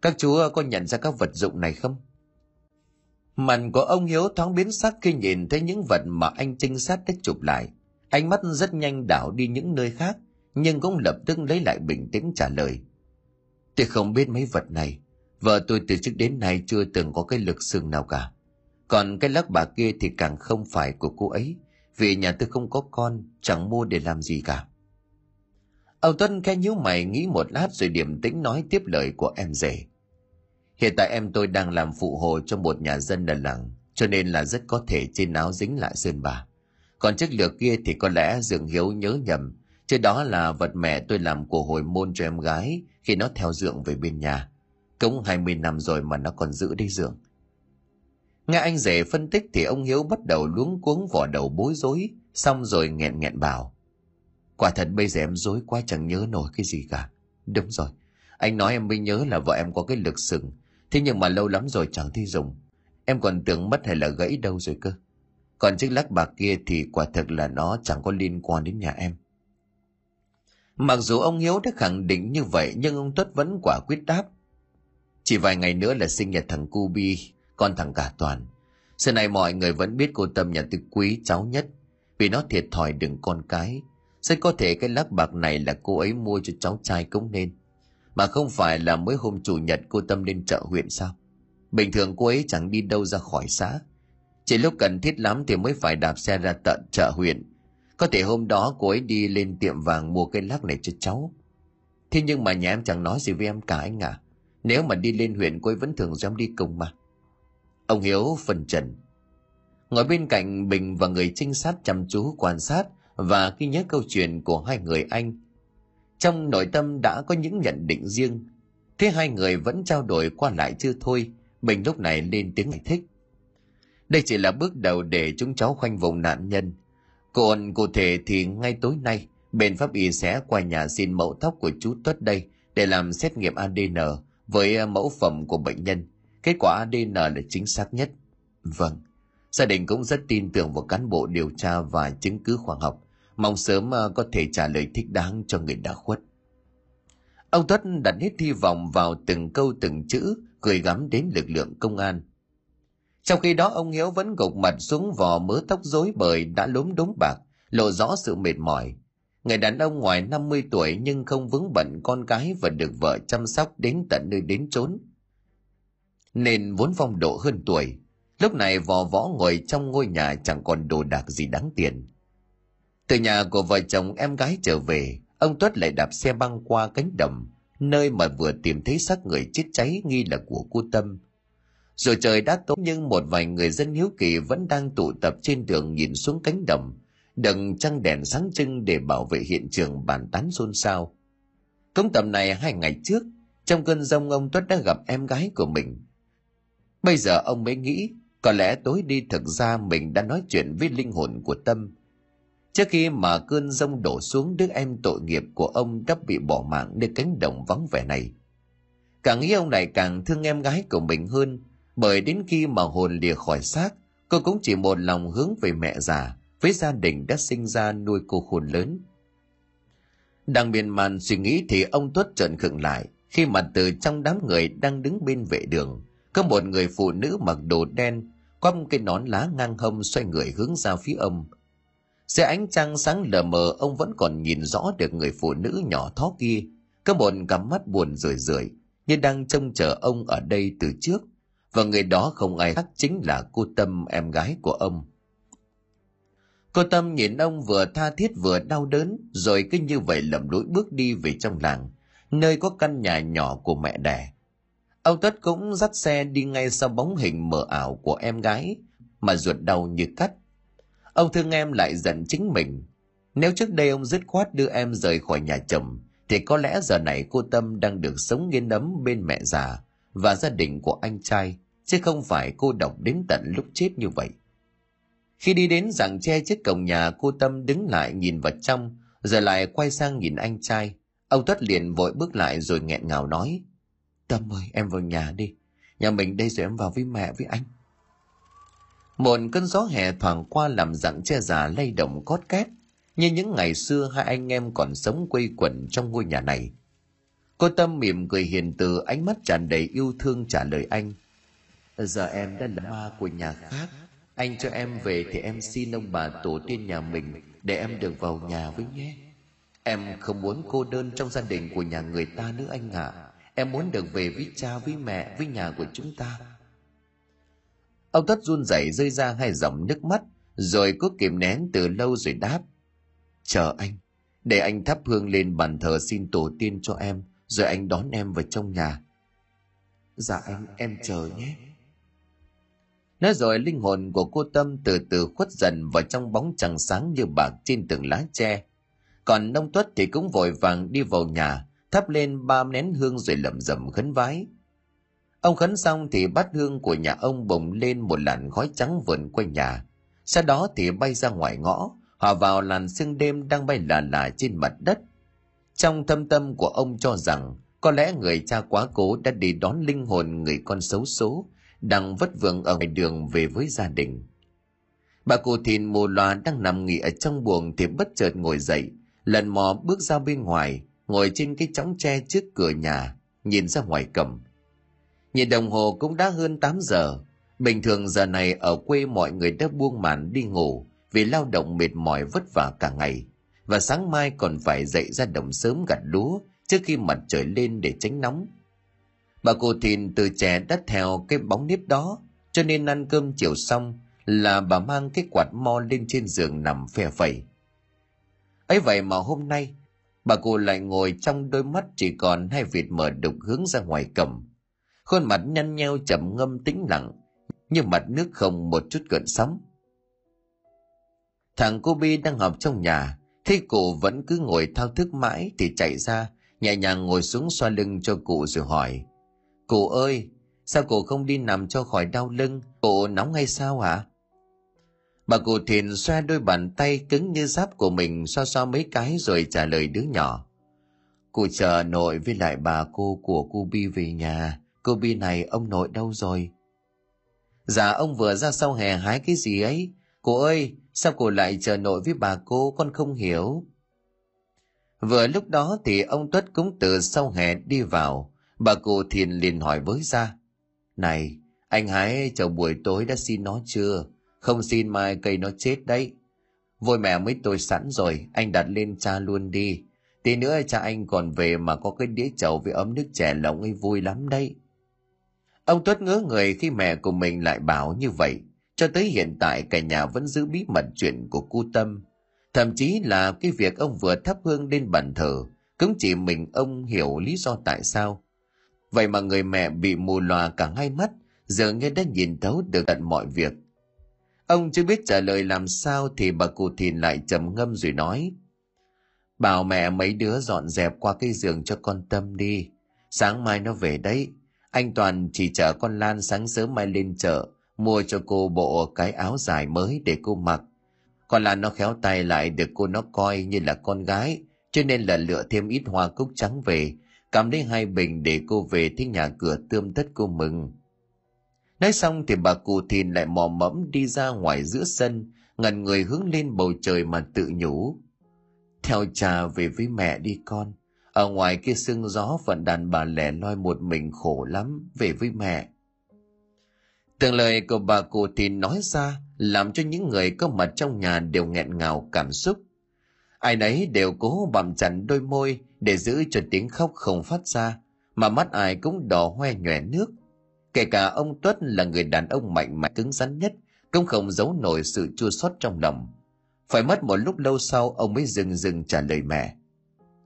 Các chú có nhận ra các vật dụng này không? Mặt của ông Hiếu thoáng biến sắc khi nhìn thấy những vật mà anh trinh sát đã chụp lại. Ánh mắt rất nhanh đảo đi những nơi khác, nhưng cũng lập tức lấy lại bình tĩnh trả lời. Tôi không biết mấy vật này. Vợ tôi từ trước đến nay chưa từng có cái lực sừng nào cả. Còn cái lắc bà kia thì càng không phải của cô ấy. Vì nhà tôi không có con, chẳng mua để làm gì cả. Âu Tuân khe nhíu mày nghĩ một lát rồi điểm tĩnh nói tiếp lời của em rể. Hiện tại em tôi đang làm phụ hồ cho một nhà dân đà làng, cho nên là rất có thể trên áo dính lại sơn bà. Còn chiếc lược kia thì có lẽ Dương Hiếu nhớ nhầm, chứ đó là vật mẹ tôi làm của hồi môn cho em gái khi nó theo dượng về bên nhà. Cũng 20 năm rồi mà nó còn giữ đi dượng. Nghe anh rể phân tích thì ông Hiếu bắt đầu luống cuống vỏ đầu bối rối, xong rồi nghẹn nghẹn bảo. Quả thật bây giờ em dối quá chẳng nhớ nổi cái gì cả. Đúng rồi, anh nói em mới nhớ là vợ em có cái lực sừng, thế nhưng mà lâu lắm rồi chẳng thi dùng. Em còn tưởng mất hay là gãy đâu rồi cơ. Còn chiếc lắc bạc kia thì quả thực là nó chẳng có liên quan đến nhà em. Mặc dù ông Hiếu đã khẳng định như vậy nhưng ông Tuất vẫn quả quyết đáp. Chỉ vài ngày nữa là sinh nhật thằng cubi con thằng cả toàn. xưa này mọi người vẫn biết cô Tâm nhà tôi quý cháu nhất vì nó thiệt thòi đừng con cái. Sẽ có thể cái lắc bạc này là cô ấy mua cho cháu trai cũng nên. Mà không phải là mới hôm chủ nhật cô Tâm lên chợ huyện sao? Bình thường cô ấy chẳng đi đâu ra khỏi xã. Chỉ lúc cần thiết lắm thì mới phải đạp xe ra tận chợ huyện có thể hôm đó cô ấy đi lên tiệm vàng mua cây lắc này cho cháu. Thế nhưng mà nhà em chẳng nói gì với em cả anh à. Nếu mà đi lên huyện cô ấy vẫn thường cho em đi cùng mà. Ông Hiếu phần trần. Ngồi bên cạnh Bình và người trinh sát chăm chú quan sát và ghi nhớ câu chuyện của hai người anh. trong nội tâm đã có những nhận định riêng thế hai người vẫn trao đổi qua lại chưa thôi, bình lúc này lên tiếng giải thích đây chỉ là bước đầu để chúng cháu khoanh vùng nạn nhân còn cụ thể thì ngay tối nay, bên pháp y sẽ qua nhà xin mẫu tóc của chú tuất đây để làm xét nghiệm adn với mẫu phẩm của bệnh nhân kết quả adn là chính xác nhất. Vâng gia đình cũng rất tin tưởng vào cán bộ điều tra và chứng cứ khoa học. Mong sớm ờ, có thể trả lời thích đáng cho người đã khuất. Ông tuất đặt hết hy vọng vào từng câu từng chữ, gửi gắm đến lực lượng công an. Trong khi đó, ông hiếu vẫn gục mặt xuống vò mớ tóc rối bời đã lốm đốm bạc, lộ rõ sự mệt mỏi. Người đàn ông ngoài 50 tuổi nhưng không vướng bận con cái và được vợ chăm sóc đến tận nơi đến chốn nên vốn phong độ hơn tuổi lúc này vò võ ngồi trong ngôi nhà chẳng còn đồ đạc gì đáng tiền từ nhà của vợ chồng em gái trở về, ông Tuất lại đạp xe băng qua cánh đồng, nơi mà vừa tìm thấy xác người chết cháy nghi là của cô Tâm. Rồi trời đã tối nhưng một vài người dân hiếu kỳ vẫn đang tụ tập trên đường nhìn xuống cánh đồng, đừng trăng đèn sáng trưng để bảo vệ hiện trường bàn tán xôn xao. Công tầm này hai ngày trước, trong cơn rông ông Tuất đã gặp em gái của mình. Bây giờ ông mới nghĩ, có lẽ tối đi thực ra mình đã nói chuyện với linh hồn của Tâm, Trước khi mà cơn rông đổ xuống đứa em tội nghiệp của ông đã bị bỏ mạng nơi cánh đồng vắng vẻ này. Càng nghĩ ông này càng thương em gái của mình hơn, bởi đến khi mà hồn lìa khỏi xác, cô cũng chỉ một lòng hướng về mẹ già, với gia đình đã sinh ra nuôi cô khôn lớn. Đang miên man suy nghĩ thì ông Tuất trợn khựng lại, khi mà từ trong đám người đang đứng bên vệ đường, có một người phụ nữ mặc đồ đen, quăm cái nón lá ngang hông xoay người hướng ra phía ông, dưới ánh trăng sáng lờ mờ ông vẫn còn nhìn rõ được người phụ nữ nhỏ thó kia, có một cặp mắt buồn rười rượi như đang trông chờ ông ở đây từ trước, và người đó không ai khác chính là cô Tâm em gái của ông. Cô Tâm nhìn ông vừa tha thiết vừa đau đớn, rồi cứ như vậy lầm lũi bước đi về trong làng, nơi có căn nhà nhỏ của mẹ đẻ. Ông Tuất cũng dắt xe đi ngay sau bóng hình mờ ảo của em gái, mà ruột đau như cắt Ông thương em lại giận chính mình. Nếu trước đây ông dứt khoát đưa em rời khỏi nhà chồng, thì có lẽ giờ này cô Tâm đang được sống nghiên ấm bên mẹ già và gia đình của anh trai, chứ không phải cô độc đến tận lúc chết như vậy. Khi đi đến rặng tre trước cổng nhà, cô Tâm đứng lại nhìn vào trong, rồi lại quay sang nhìn anh trai. Ông Tuất liền vội bước lại rồi nghẹn ngào nói, Tâm ơi, em vào nhà đi. Nhà mình đây rồi em vào với mẹ với anh. Một cơn gió hè thoảng qua làm dặn che già lay động cót két, như những ngày xưa hai anh em còn sống quây quẩn trong ngôi nhà này. Cô Tâm mỉm cười hiền từ ánh mắt tràn đầy yêu thương trả lời anh. Giờ em đã là ma của nhà khác, anh cho em về thì em xin ông bà tổ tiên nhà mình để em được vào nhà với nhé. Em không muốn cô đơn trong gia đình của nhà người ta nữa anh ạ. À. Em muốn được về với cha với mẹ với nhà của chúng ta. Ông Tất run rẩy rơi ra hai dòng nước mắt, rồi cố kìm nén từ lâu rồi đáp. Chờ anh, để anh thắp hương lên bàn thờ xin tổ tiên cho em, rồi anh đón em vào trong nhà. Dạ anh, em chờ nhé. Nói rồi linh hồn của cô Tâm từ từ khuất dần vào trong bóng trăng sáng như bạc trên từng lá tre. Còn nông tuất thì cũng vội vàng đi vào nhà, thắp lên ba nén hương rồi lẩm rẩm khấn vái. Ông khấn xong thì bát hương của nhà ông bồng lên một làn khói trắng vườn quanh nhà. Sau đó thì bay ra ngoài ngõ, hòa vào làn sương đêm đang bay lả lả trên mặt đất. Trong thâm tâm của ông cho rằng có lẽ người cha quá cố đã đi đón linh hồn người con xấu số, đang vất vưởng ở ngoài đường về với gia đình. Bà cụ thìn mù loà đang nằm nghỉ ở trong buồng thì bất chợt ngồi dậy, lần mò bước ra bên ngoài, ngồi trên cái chõng tre trước cửa nhà, nhìn ra ngoài cầm Nhìn đồng hồ cũng đã hơn 8 giờ. Bình thường giờ này ở quê mọi người đã buông màn đi ngủ vì lao động mệt mỏi vất vả cả ngày. Và sáng mai còn phải dậy ra đồng sớm gặt lúa trước khi mặt trời lên để tránh nóng. Bà cô Thìn từ trẻ đã theo cái bóng nếp đó, cho nên ăn cơm chiều xong là bà mang cái quạt mo lên trên giường nằm phe phẩy. ấy vậy mà hôm nay, bà cô lại ngồi trong đôi mắt chỉ còn hai vịt mở đục hướng ra ngoài cầm khuôn mặt nhăn nheo chậm ngâm tĩnh lặng như mặt nước không một chút gợn sóng thằng cô bi đang học trong nhà thấy cụ vẫn cứ ngồi thao thức mãi thì chạy ra, nhẹ nhàng ngồi xuống xoa lưng cho cụ rồi hỏi. Cụ ơi, sao cụ không đi nằm cho khỏi đau lưng, cụ nóng hay sao hả? Bà cụ thiền xoa đôi bàn tay cứng như giáp của mình xoa xoa mấy cái rồi trả lời đứa nhỏ. Cụ chờ nội với lại bà cô của cô Bi về nhà. Cô Bi này ông nội đâu rồi? Dạ ông vừa ra sau hè hái cái gì ấy? Cô ơi, sao cô lại chờ nội với bà cô con không hiểu? Vừa lúc đó thì ông Tuất cũng từ sau hè đi vào. Bà cụ thiền liền hỏi với ra. Này, anh hái chầu buổi tối đã xin nó chưa? Không xin mai cây nó chết đấy. Vôi mẹ mới tôi sẵn rồi, anh đặt lên cha luôn đi. Tí nữa cha anh còn về mà có cái đĩa chầu với ấm nước chè lồng ấy vui lắm đấy. Ông Tuất ngỡ người khi mẹ của mình lại bảo như vậy. Cho tới hiện tại cả nhà vẫn giữ bí mật chuyện của cu Tâm. Thậm chí là cái việc ông vừa thắp hương lên bàn thờ, cũng chỉ mình ông hiểu lý do tại sao. Vậy mà người mẹ bị mù lòa cả hai mắt, giờ nghe đã nhìn thấu được tận mọi việc. Ông chưa biết trả lời làm sao thì bà cụ thìn lại trầm ngâm rồi nói. Bảo mẹ mấy đứa dọn dẹp qua cái giường cho con Tâm đi. Sáng mai nó về đấy. Anh Toàn chỉ chở con Lan sáng sớm mai lên chợ, mua cho cô bộ cái áo dài mới để cô mặc. Còn Lan nó khéo tay lại được cô nó coi như là con gái, cho nên là lựa thêm ít hoa cúc trắng về, cầm lấy hai bình để cô về thấy nhà cửa tươm tất cô mừng. Nói xong thì bà cụ thìn lại mò mẫm đi ra ngoài giữa sân, ngần người hướng lên bầu trời mà tự nhủ. Theo cha về với mẹ đi con. Ở ngoài kia sương gió vẫn đàn bà lẻ loi một mình khổ lắm, về với mẹ. Từng lời của bà cụ thì nói ra làm cho những người có mặt trong nhà đều nghẹn ngào cảm xúc. Ai nấy đều cố bằm chặt đôi môi để giữ cho tiếng khóc không phát ra, mà mắt ai cũng đỏ hoe nhòe nước. Kể cả ông Tuất là người đàn ông mạnh mẽ cứng rắn nhất, cũng không giấu nổi sự chua xót trong lòng. Phải mất một lúc lâu sau ông mới dừng dừng trả lời mẹ.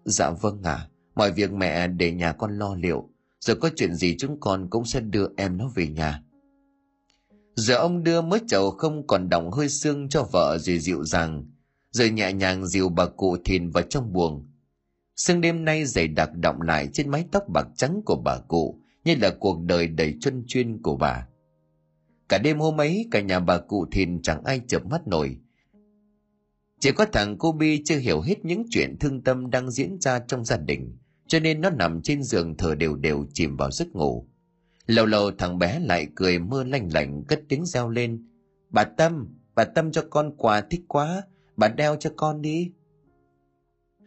Dạ vâng ạ, à, mọi việc mẹ để nhà con lo liệu, rồi có chuyện gì chúng con cũng sẽ đưa em nó về nhà. Giờ ông đưa mớ chầu không còn đọng hơi xương cho vợ rồi dịu dàng, rồi nhẹ nhàng dìu bà cụ thìn vào trong buồng. Sương đêm nay dày đặc động lại trên mái tóc bạc trắng của bà cụ, như là cuộc đời đầy chân chuyên của bà. Cả đêm hôm ấy, cả nhà bà cụ thìn chẳng ai chợp mắt nổi, chỉ có thằng cô Bi chưa hiểu hết những chuyện thương tâm đang diễn ra trong gia đình, cho nên nó nằm trên giường thở đều đều chìm vào giấc ngủ. Lâu lâu thằng bé lại cười mưa lanh lảnh cất tiếng reo lên. Bà Tâm, bà Tâm cho con quà thích quá, bà đeo cho con đi.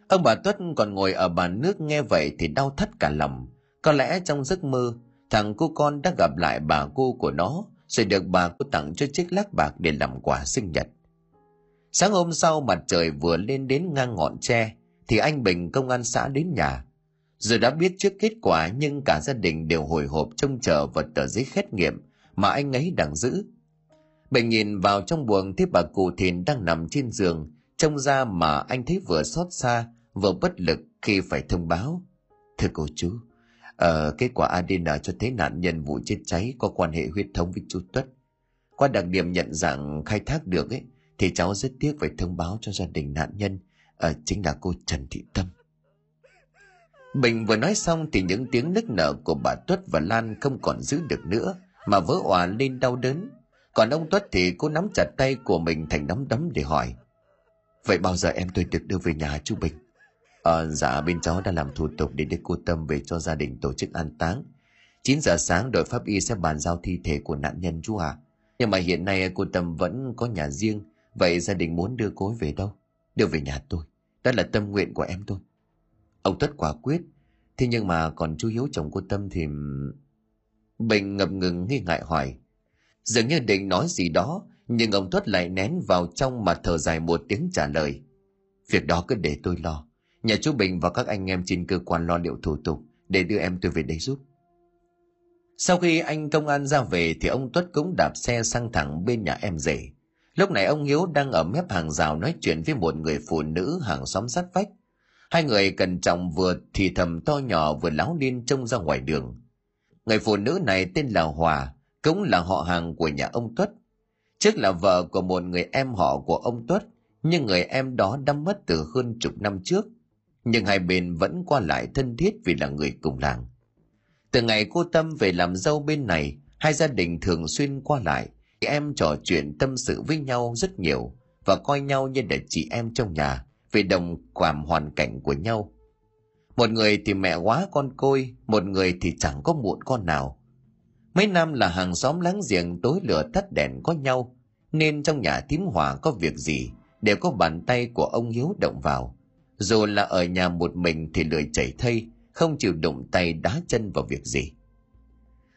Ông bà Tuất còn ngồi ở bàn nước nghe vậy thì đau thắt cả lòng. Có lẽ trong giấc mơ, thằng cô con đã gặp lại bà cô của nó, rồi được bà cô tặng cho chiếc lắc bạc để làm quà sinh nhật. Sáng hôm sau mặt trời vừa lên đến ngang ngọn tre thì anh Bình công an xã đến nhà. Rồi đã biết trước kết quả nhưng cả gia đình đều hồi hộp trông chờ vật tờ giấy xét nghiệm mà anh ấy đang giữ. Bình nhìn vào trong buồng thấy bà cụ thìn đang nằm trên giường, trông ra mà anh thấy vừa xót xa, vừa bất lực khi phải thông báo. Thưa cô chú, Ờ, kết quả ADN cho thấy nạn nhân vụ chết cháy có quan hệ huyết thống với chú Tuất. Qua đặc điểm nhận dạng khai thác được ấy, thì cháu rất tiếc phải thông báo cho gia đình nạn nhân à, chính là cô Trần Thị Tâm. Bình vừa nói xong thì những tiếng nức nở của bà Tuất và Lan không còn giữ được nữa mà vỡ òa lên đau đớn. Còn ông Tuất thì cô nắm chặt tay của mình thành nắm đấm để hỏi. Vậy bao giờ em tôi được đưa về nhà chú Bình? Ờ, dạ bên cháu đã làm thủ tục để đưa cô Tâm về cho gia đình tổ chức an táng. 9 giờ sáng đội pháp y sẽ bàn giao thi thể của nạn nhân chú à. Nhưng mà hiện nay cô Tâm vẫn có nhà riêng Vậy gia đình muốn đưa cô ấy về đâu? Đưa về nhà tôi. Đó là tâm nguyện của em tôi. Ông Tất quả quyết. Thế nhưng mà còn chú Hiếu chồng cô Tâm thì... Bình ngập ngừng nghi ngại hỏi. Dường như định nói gì đó, nhưng ông Tuất lại nén vào trong mà thở dài một tiếng trả lời. Việc đó cứ để tôi lo. Nhà chú Bình và các anh em trên cơ quan lo liệu thủ tục để đưa em tôi về đây giúp. Sau khi anh công an ra về thì ông Tuất cũng đạp xe sang thẳng bên nhà em rể. Lúc này ông Hiếu đang ở mép hàng rào nói chuyện với một người phụ nữ hàng xóm sát vách. Hai người cẩn trọng vừa thì thầm to nhỏ vừa láo liên trông ra ngoài đường. Người phụ nữ này tên là Hòa, cũng là họ hàng của nhà ông Tuất. Trước là vợ của một người em họ của ông Tuất, nhưng người em đó đã mất từ hơn chục năm trước. Nhưng hai bên vẫn qua lại thân thiết vì là người cùng làng. Từ ngày cô Tâm về làm dâu bên này, hai gia đình thường xuyên qua lại. Em trò chuyện tâm sự với nhau rất nhiều và coi nhau như là chị em trong nhà về đồng cảm hoàn cảnh của nhau. Một người thì mẹ quá con côi, một người thì chẳng có muộn con nào. Mấy năm là hàng xóm láng giềng tối lửa tắt đèn có nhau, nên trong nhà thím hòa có việc gì đều có bàn tay của ông Hiếu động vào. Dù là ở nhà một mình thì lười chảy thây, không chịu đụng tay đá chân vào việc gì.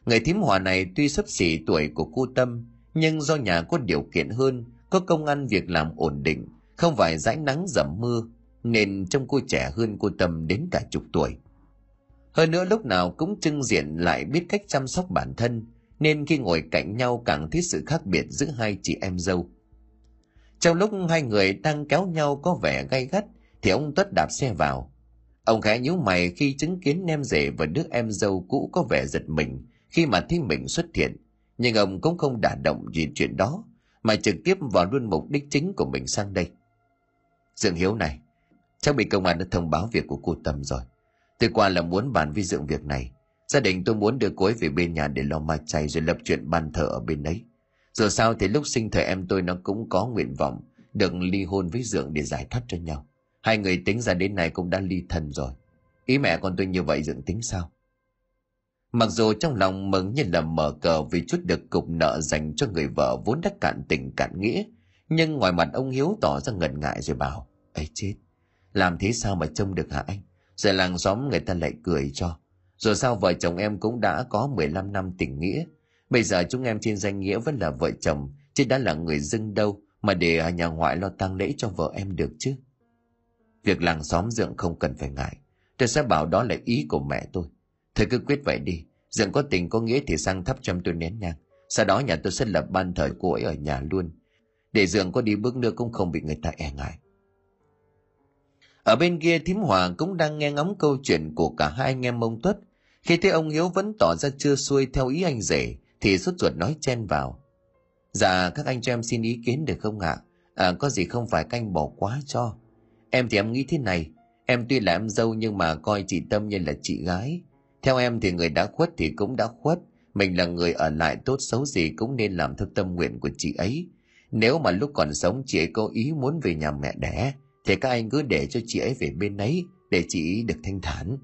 Người thím hòa này tuy sấp xỉ tuổi của cô Tâm, nhưng do nhà có điều kiện hơn, có công ăn việc làm ổn định, không phải dãi nắng dầm mưa, nên trông cô trẻ hơn cô Tâm đến cả chục tuổi. Hơn nữa lúc nào cũng trưng diện lại biết cách chăm sóc bản thân, nên khi ngồi cạnh nhau càng thấy sự khác biệt giữa hai chị em dâu. Trong lúc hai người đang kéo nhau có vẻ gay gắt, thì ông Tuất đạp xe vào. Ông khẽ nhíu mày khi chứng kiến em rể và đứa em dâu cũ có vẻ giật mình khi mà thấy mình xuất hiện, nhưng ông cũng không đả động gì chuyện đó, mà trực tiếp vào luôn mục đích chính của mình sang đây. Dương Hiếu này, chắc bị công an đã thông báo việc của cô Tâm rồi. Tôi qua là muốn bàn với dựng việc này. Gia đình tôi muốn đưa cô ấy về bên nhà để lo ma chay rồi lập chuyện ban thờ ở bên ấy. Dù sao thì lúc sinh thời em tôi nó cũng có nguyện vọng được ly hôn với Dượng để giải thoát cho nhau. Hai người tính ra đến nay cũng đã ly thân rồi. Ý mẹ con tôi như vậy dựng tính sao? Mặc dù trong lòng mừng như là mở cờ vì chút được cục nợ dành cho người vợ vốn đã cạn tình cạn nghĩa, nhưng ngoài mặt ông Hiếu tỏ ra ngần ngại rồi bảo, ấy chết, làm thế sao mà trông được hả anh? Rồi làng xóm người ta lại cười cho. Rồi sao vợ chồng em cũng đã có 15 năm tình nghĩa. Bây giờ chúng em trên danh nghĩa vẫn là vợ chồng, chứ đã là người dưng đâu mà để nhà ngoại lo tang lễ cho vợ em được chứ. Việc làng xóm dượng không cần phải ngại. Tôi sẽ bảo đó là ý của mẹ tôi. thầy cứ quyết vậy đi. Dượng có tình có nghĩa thì sang thắp cho tôi nén nhang. Sau đó nhà tôi sẽ lập ban thờ cô ấy ở nhà luôn. Để Dượng có đi bước nữa cũng không bị người ta e ngại. Ở bên kia thím Hòa cũng đang nghe ngóng câu chuyện của cả hai anh em ông Tuất. Khi thấy ông Hiếu vẫn tỏ ra chưa xuôi theo ý anh rể, thì sốt ruột nói chen vào. Dạ, các anh cho em xin ý kiến được không ạ? À? có gì không phải canh bỏ quá cho. Em thì em nghĩ thế này, em tuy là em dâu nhưng mà coi chị Tâm như là chị gái. Theo em thì người đã khuất thì cũng đã khuất, mình là người ở lại tốt xấu gì cũng nên làm theo tâm nguyện của chị ấy. Nếu mà lúc còn sống chị ấy có ý muốn về nhà mẹ đẻ, thì các anh cứ để cho chị ấy về bên ấy để chị ấy được thanh thản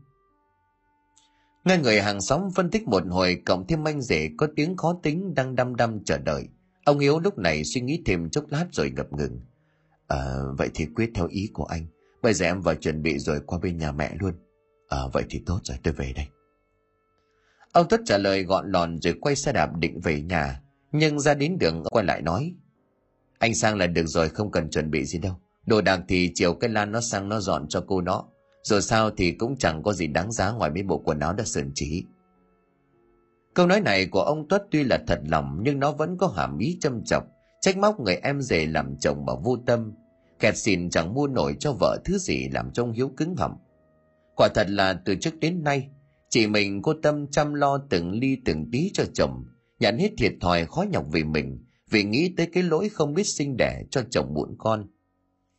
nghe người hàng xóm phân tích một hồi cộng thêm anh rể có tiếng khó tính đang đăm đăm chờ đợi ông hiếu lúc này suy nghĩ thêm chốc lát rồi ngập ngừng à, vậy thì quyết theo ý của anh bây giờ em vào chuẩn bị rồi qua bên nhà mẹ luôn à, vậy thì tốt rồi tôi về đây ông tuất trả lời gọn lòn rồi quay xe đạp định về nhà nhưng ra đến đường quay lại nói anh sang là được rồi không cần chuẩn bị gì đâu Đồ đạc thì chiều cái lan nó sang nó dọn cho cô nó. Rồi sao thì cũng chẳng có gì đáng giá ngoài mấy bộ quần áo đã sờn trí. Câu nói này của ông Tuất tuy là thật lòng nhưng nó vẫn có hàm ý châm chọc, trách móc người em rể làm chồng mà vô tâm. Kẹt xìn chẳng mua nổi cho vợ thứ gì làm trông hiếu cứng họng. Quả thật là từ trước đến nay, chị mình cô Tâm chăm lo từng ly từng tí cho chồng, nhận hết thiệt thòi khó nhọc vì mình, vì nghĩ tới cái lỗi không biết sinh đẻ cho chồng muộn con.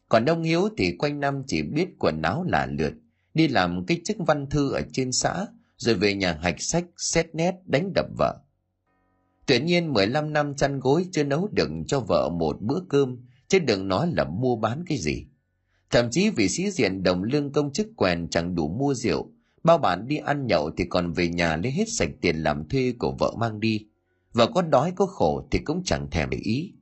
Còn ông Hiếu thì quanh năm chỉ biết quần áo là lượt, đi làm cái chức văn thư ở trên xã, rồi về nhà hạch sách, xét nét, đánh đập vợ. Tuy nhiên 15 năm chăn gối chưa nấu đựng cho vợ một bữa cơm, chứ đừng nói là mua bán cái gì. Thậm chí vì sĩ diện đồng lương công chức quèn chẳng đủ mua rượu, bao bạn đi ăn nhậu thì còn về nhà lấy hết sạch tiền làm thuê của vợ mang đi. Vợ có đói có khổ thì cũng chẳng thèm để ý.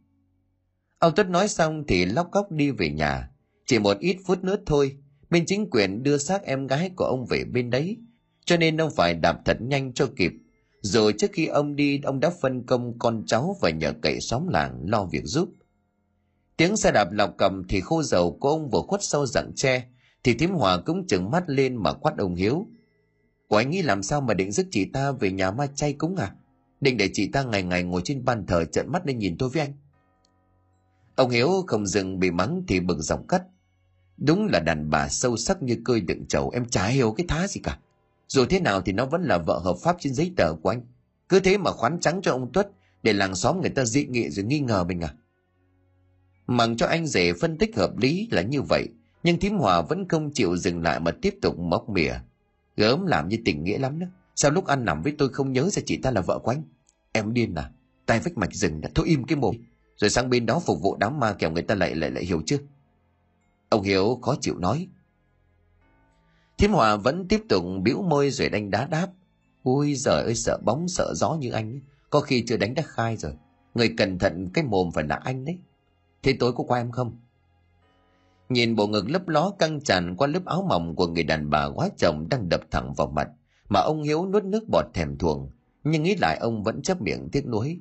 Ông Tuất nói xong thì lóc cóc đi về nhà. Chỉ một ít phút nữa thôi, bên chính quyền đưa xác em gái của ông về bên đấy. Cho nên ông phải đạp thật nhanh cho kịp. Rồi trước khi ông đi, ông đã phân công con cháu và nhờ cậy xóm làng lo việc giúp. Tiếng xe đạp lọc cầm thì khô dầu của ông vừa khuất sau rặng tre, thì thím hòa cũng chừng mắt lên mà quát ông Hiếu. Của anh nghĩ làm sao mà định dứt chị ta về nhà ma chay cúng à? Định để chị ta ngày ngày ngồi trên bàn thờ trợn mắt lên nhìn tôi với anh? Ông Hiếu không dừng bị mắng thì bừng dòng cắt. Đúng là đàn bà sâu sắc như cơi đựng chầu, em chả hiểu cái thá gì cả. Dù thế nào thì nó vẫn là vợ hợp pháp trên giấy tờ của anh. Cứ thế mà khoán trắng cho ông Tuất để làng xóm người ta dị nghị rồi nghi ngờ mình à. Mặc cho anh rể phân tích hợp lý là như vậy, nhưng thím Hòa vẫn không chịu dừng lại mà tiếp tục móc mỉa. Gớm làm như tình nghĩa lắm đó. Sao lúc ăn nằm với tôi không nhớ ra chị ta là vợ của anh? Em điên à? Tay vách mạch rừng đã thôi im cái mồm. Rồi sang bên đó phục vụ đám ma kẻo người ta lại lại lại hiểu chưa? Ông Hiếu khó chịu nói. Thiếm Hòa vẫn tiếp tục bĩu môi rồi đánh đá đáp. Ui giời ơi sợ bóng sợ gió như anh Có khi chưa đánh đã khai rồi. Người cẩn thận cái mồm phải là anh đấy. Thế tối có qua em không? Nhìn bộ ngực lấp ló căng tràn qua lớp áo mỏng của người đàn bà quá chồng đang đập thẳng vào mặt, mà ông Hiếu nuốt nước bọt thèm thuồng. Nhưng nghĩ lại ông vẫn chấp miệng tiếc nuối.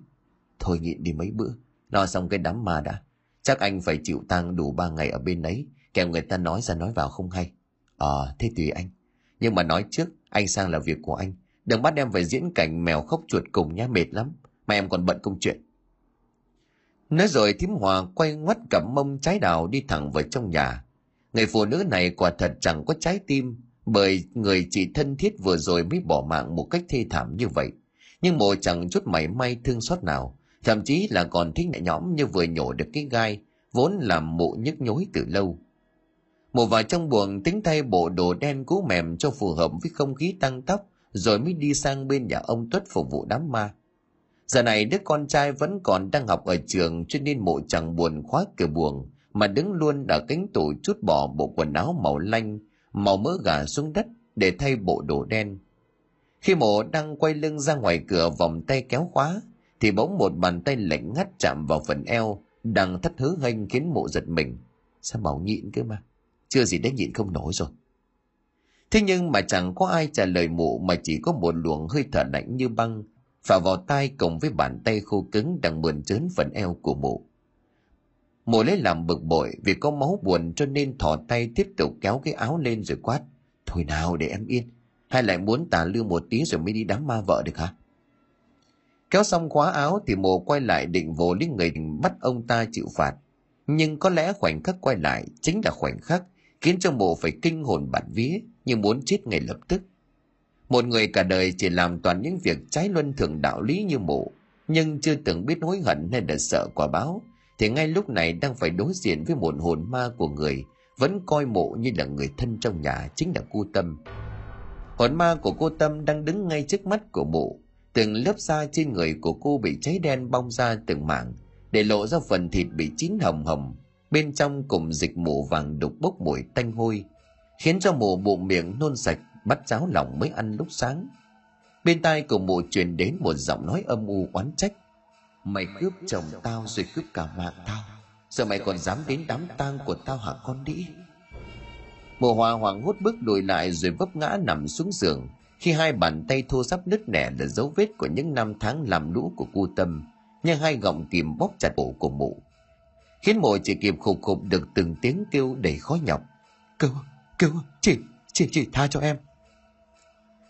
Thôi nhịn đi mấy bữa, lo xong cái đám ma đã. Chắc anh phải chịu tang đủ ba ngày ở bên ấy, kẻo người ta nói ra nói vào không hay. Ờ, thế tùy anh. Nhưng mà nói trước, anh sang là việc của anh. Đừng bắt em phải diễn cảnh mèo khóc chuột cùng nhá, mệt lắm. Mà em còn bận công chuyện. Nói rồi thím Hòa quay ngoắt cặp mông trái đào đi thẳng vào trong nhà. Người phụ nữ này quả thật chẳng có trái tim, bởi người chị thân thiết vừa rồi mới bỏ mạng một cách thê thảm như vậy. Nhưng mộ chẳng chút mảy may thương xót nào, thậm chí là còn thích nhẹ nhõm như vừa nhổ được cái gai, vốn làm mộ nhức nhối từ lâu. Mộ vào trong buồng tính thay bộ đồ đen cũ mềm cho phù hợp với không khí tăng tóc, rồi mới đi sang bên nhà ông Tuất phục vụ đám ma. Giờ này đứa con trai vẫn còn đang học ở trường cho nên mộ chẳng buồn khóa cửa buồng mà đứng luôn ở cánh tủ chút bỏ bộ quần áo màu lanh, màu mỡ gà xuống đất để thay bộ đồ đen. Khi mộ đang quay lưng ra ngoài cửa vòng tay kéo khóa, thì bỗng một bàn tay lạnh ngắt chạm vào phần eo, đang thất hứa hênh khiến mộ giật mình. Sao bảo nhịn cơ mà, chưa gì đã nhịn không nổi rồi. Thế nhưng mà chẳng có ai trả lời mụ mà chỉ có một luồng hơi thở lạnh như băng phả vào tai cùng với bàn tay khô cứng đang mượn trớn phần eo của mụ. Mụ lấy làm bực bội vì có máu buồn cho nên thò tay tiếp tục kéo cái áo lên rồi quát. Thôi nào để em yên, hay lại muốn tà lưu một tí rồi mới đi đám ma vợ được hả? Kéo xong khóa áo thì mồ quay lại định vồ lấy người bắt ông ta chịu phạt. Nhưng có lẽ khoảnh khắc quay lại chính là khoảnh khắc khiến cho mồ phải kinh hồn bản vía như muốn chết ngay lập tức. Một người cả đời chỉ làm toàn những việc trái luân thường đạo lý như mụ, nhưng chưa từng biết hối hận hay là sợ quả báo, thì ngay lúc này đang phải đối diện với một hồn ma của người, vẫn coi mộ như là người thân trong nhà chính là cô Tâm. Hồn ma của cô Tâm đang đứng ngay trước mắt của mụ, từng lớp da trên người của cô bị cháy đen bong ra từng mảng, để lộ ra phần thịt bị chín hồng hồng, bên trong cùng dịch mụ vàng đục bốc mùi tanh hôi, khiến cho mụ bụng miệng nôn sạch bắt cháo lòng mới ăn lúc sáng. Bên tai của mụ truyền đến một giọng nói âm u oán trách. Mày cướp chồng tao rồi cướp cả mạng tao. Giờ mày còn dám đến đám tang của tao hả con đĩ? Mụ hòa hoảng hốt bước lùi lại rồi vấp ngã nằm xuống giường. Khi hai bàn tay thô sắp nứt nẻ là dấu vết của những năm tháng làm lũ của cu tâm, nhưng hai gọng kìm bóp chặt cổ của mụ. Khiến mụ chỉ kịp khục khục được từng tiếng kêu đầy khó nhọc. Cứu cứu chị chị chị tha cho em.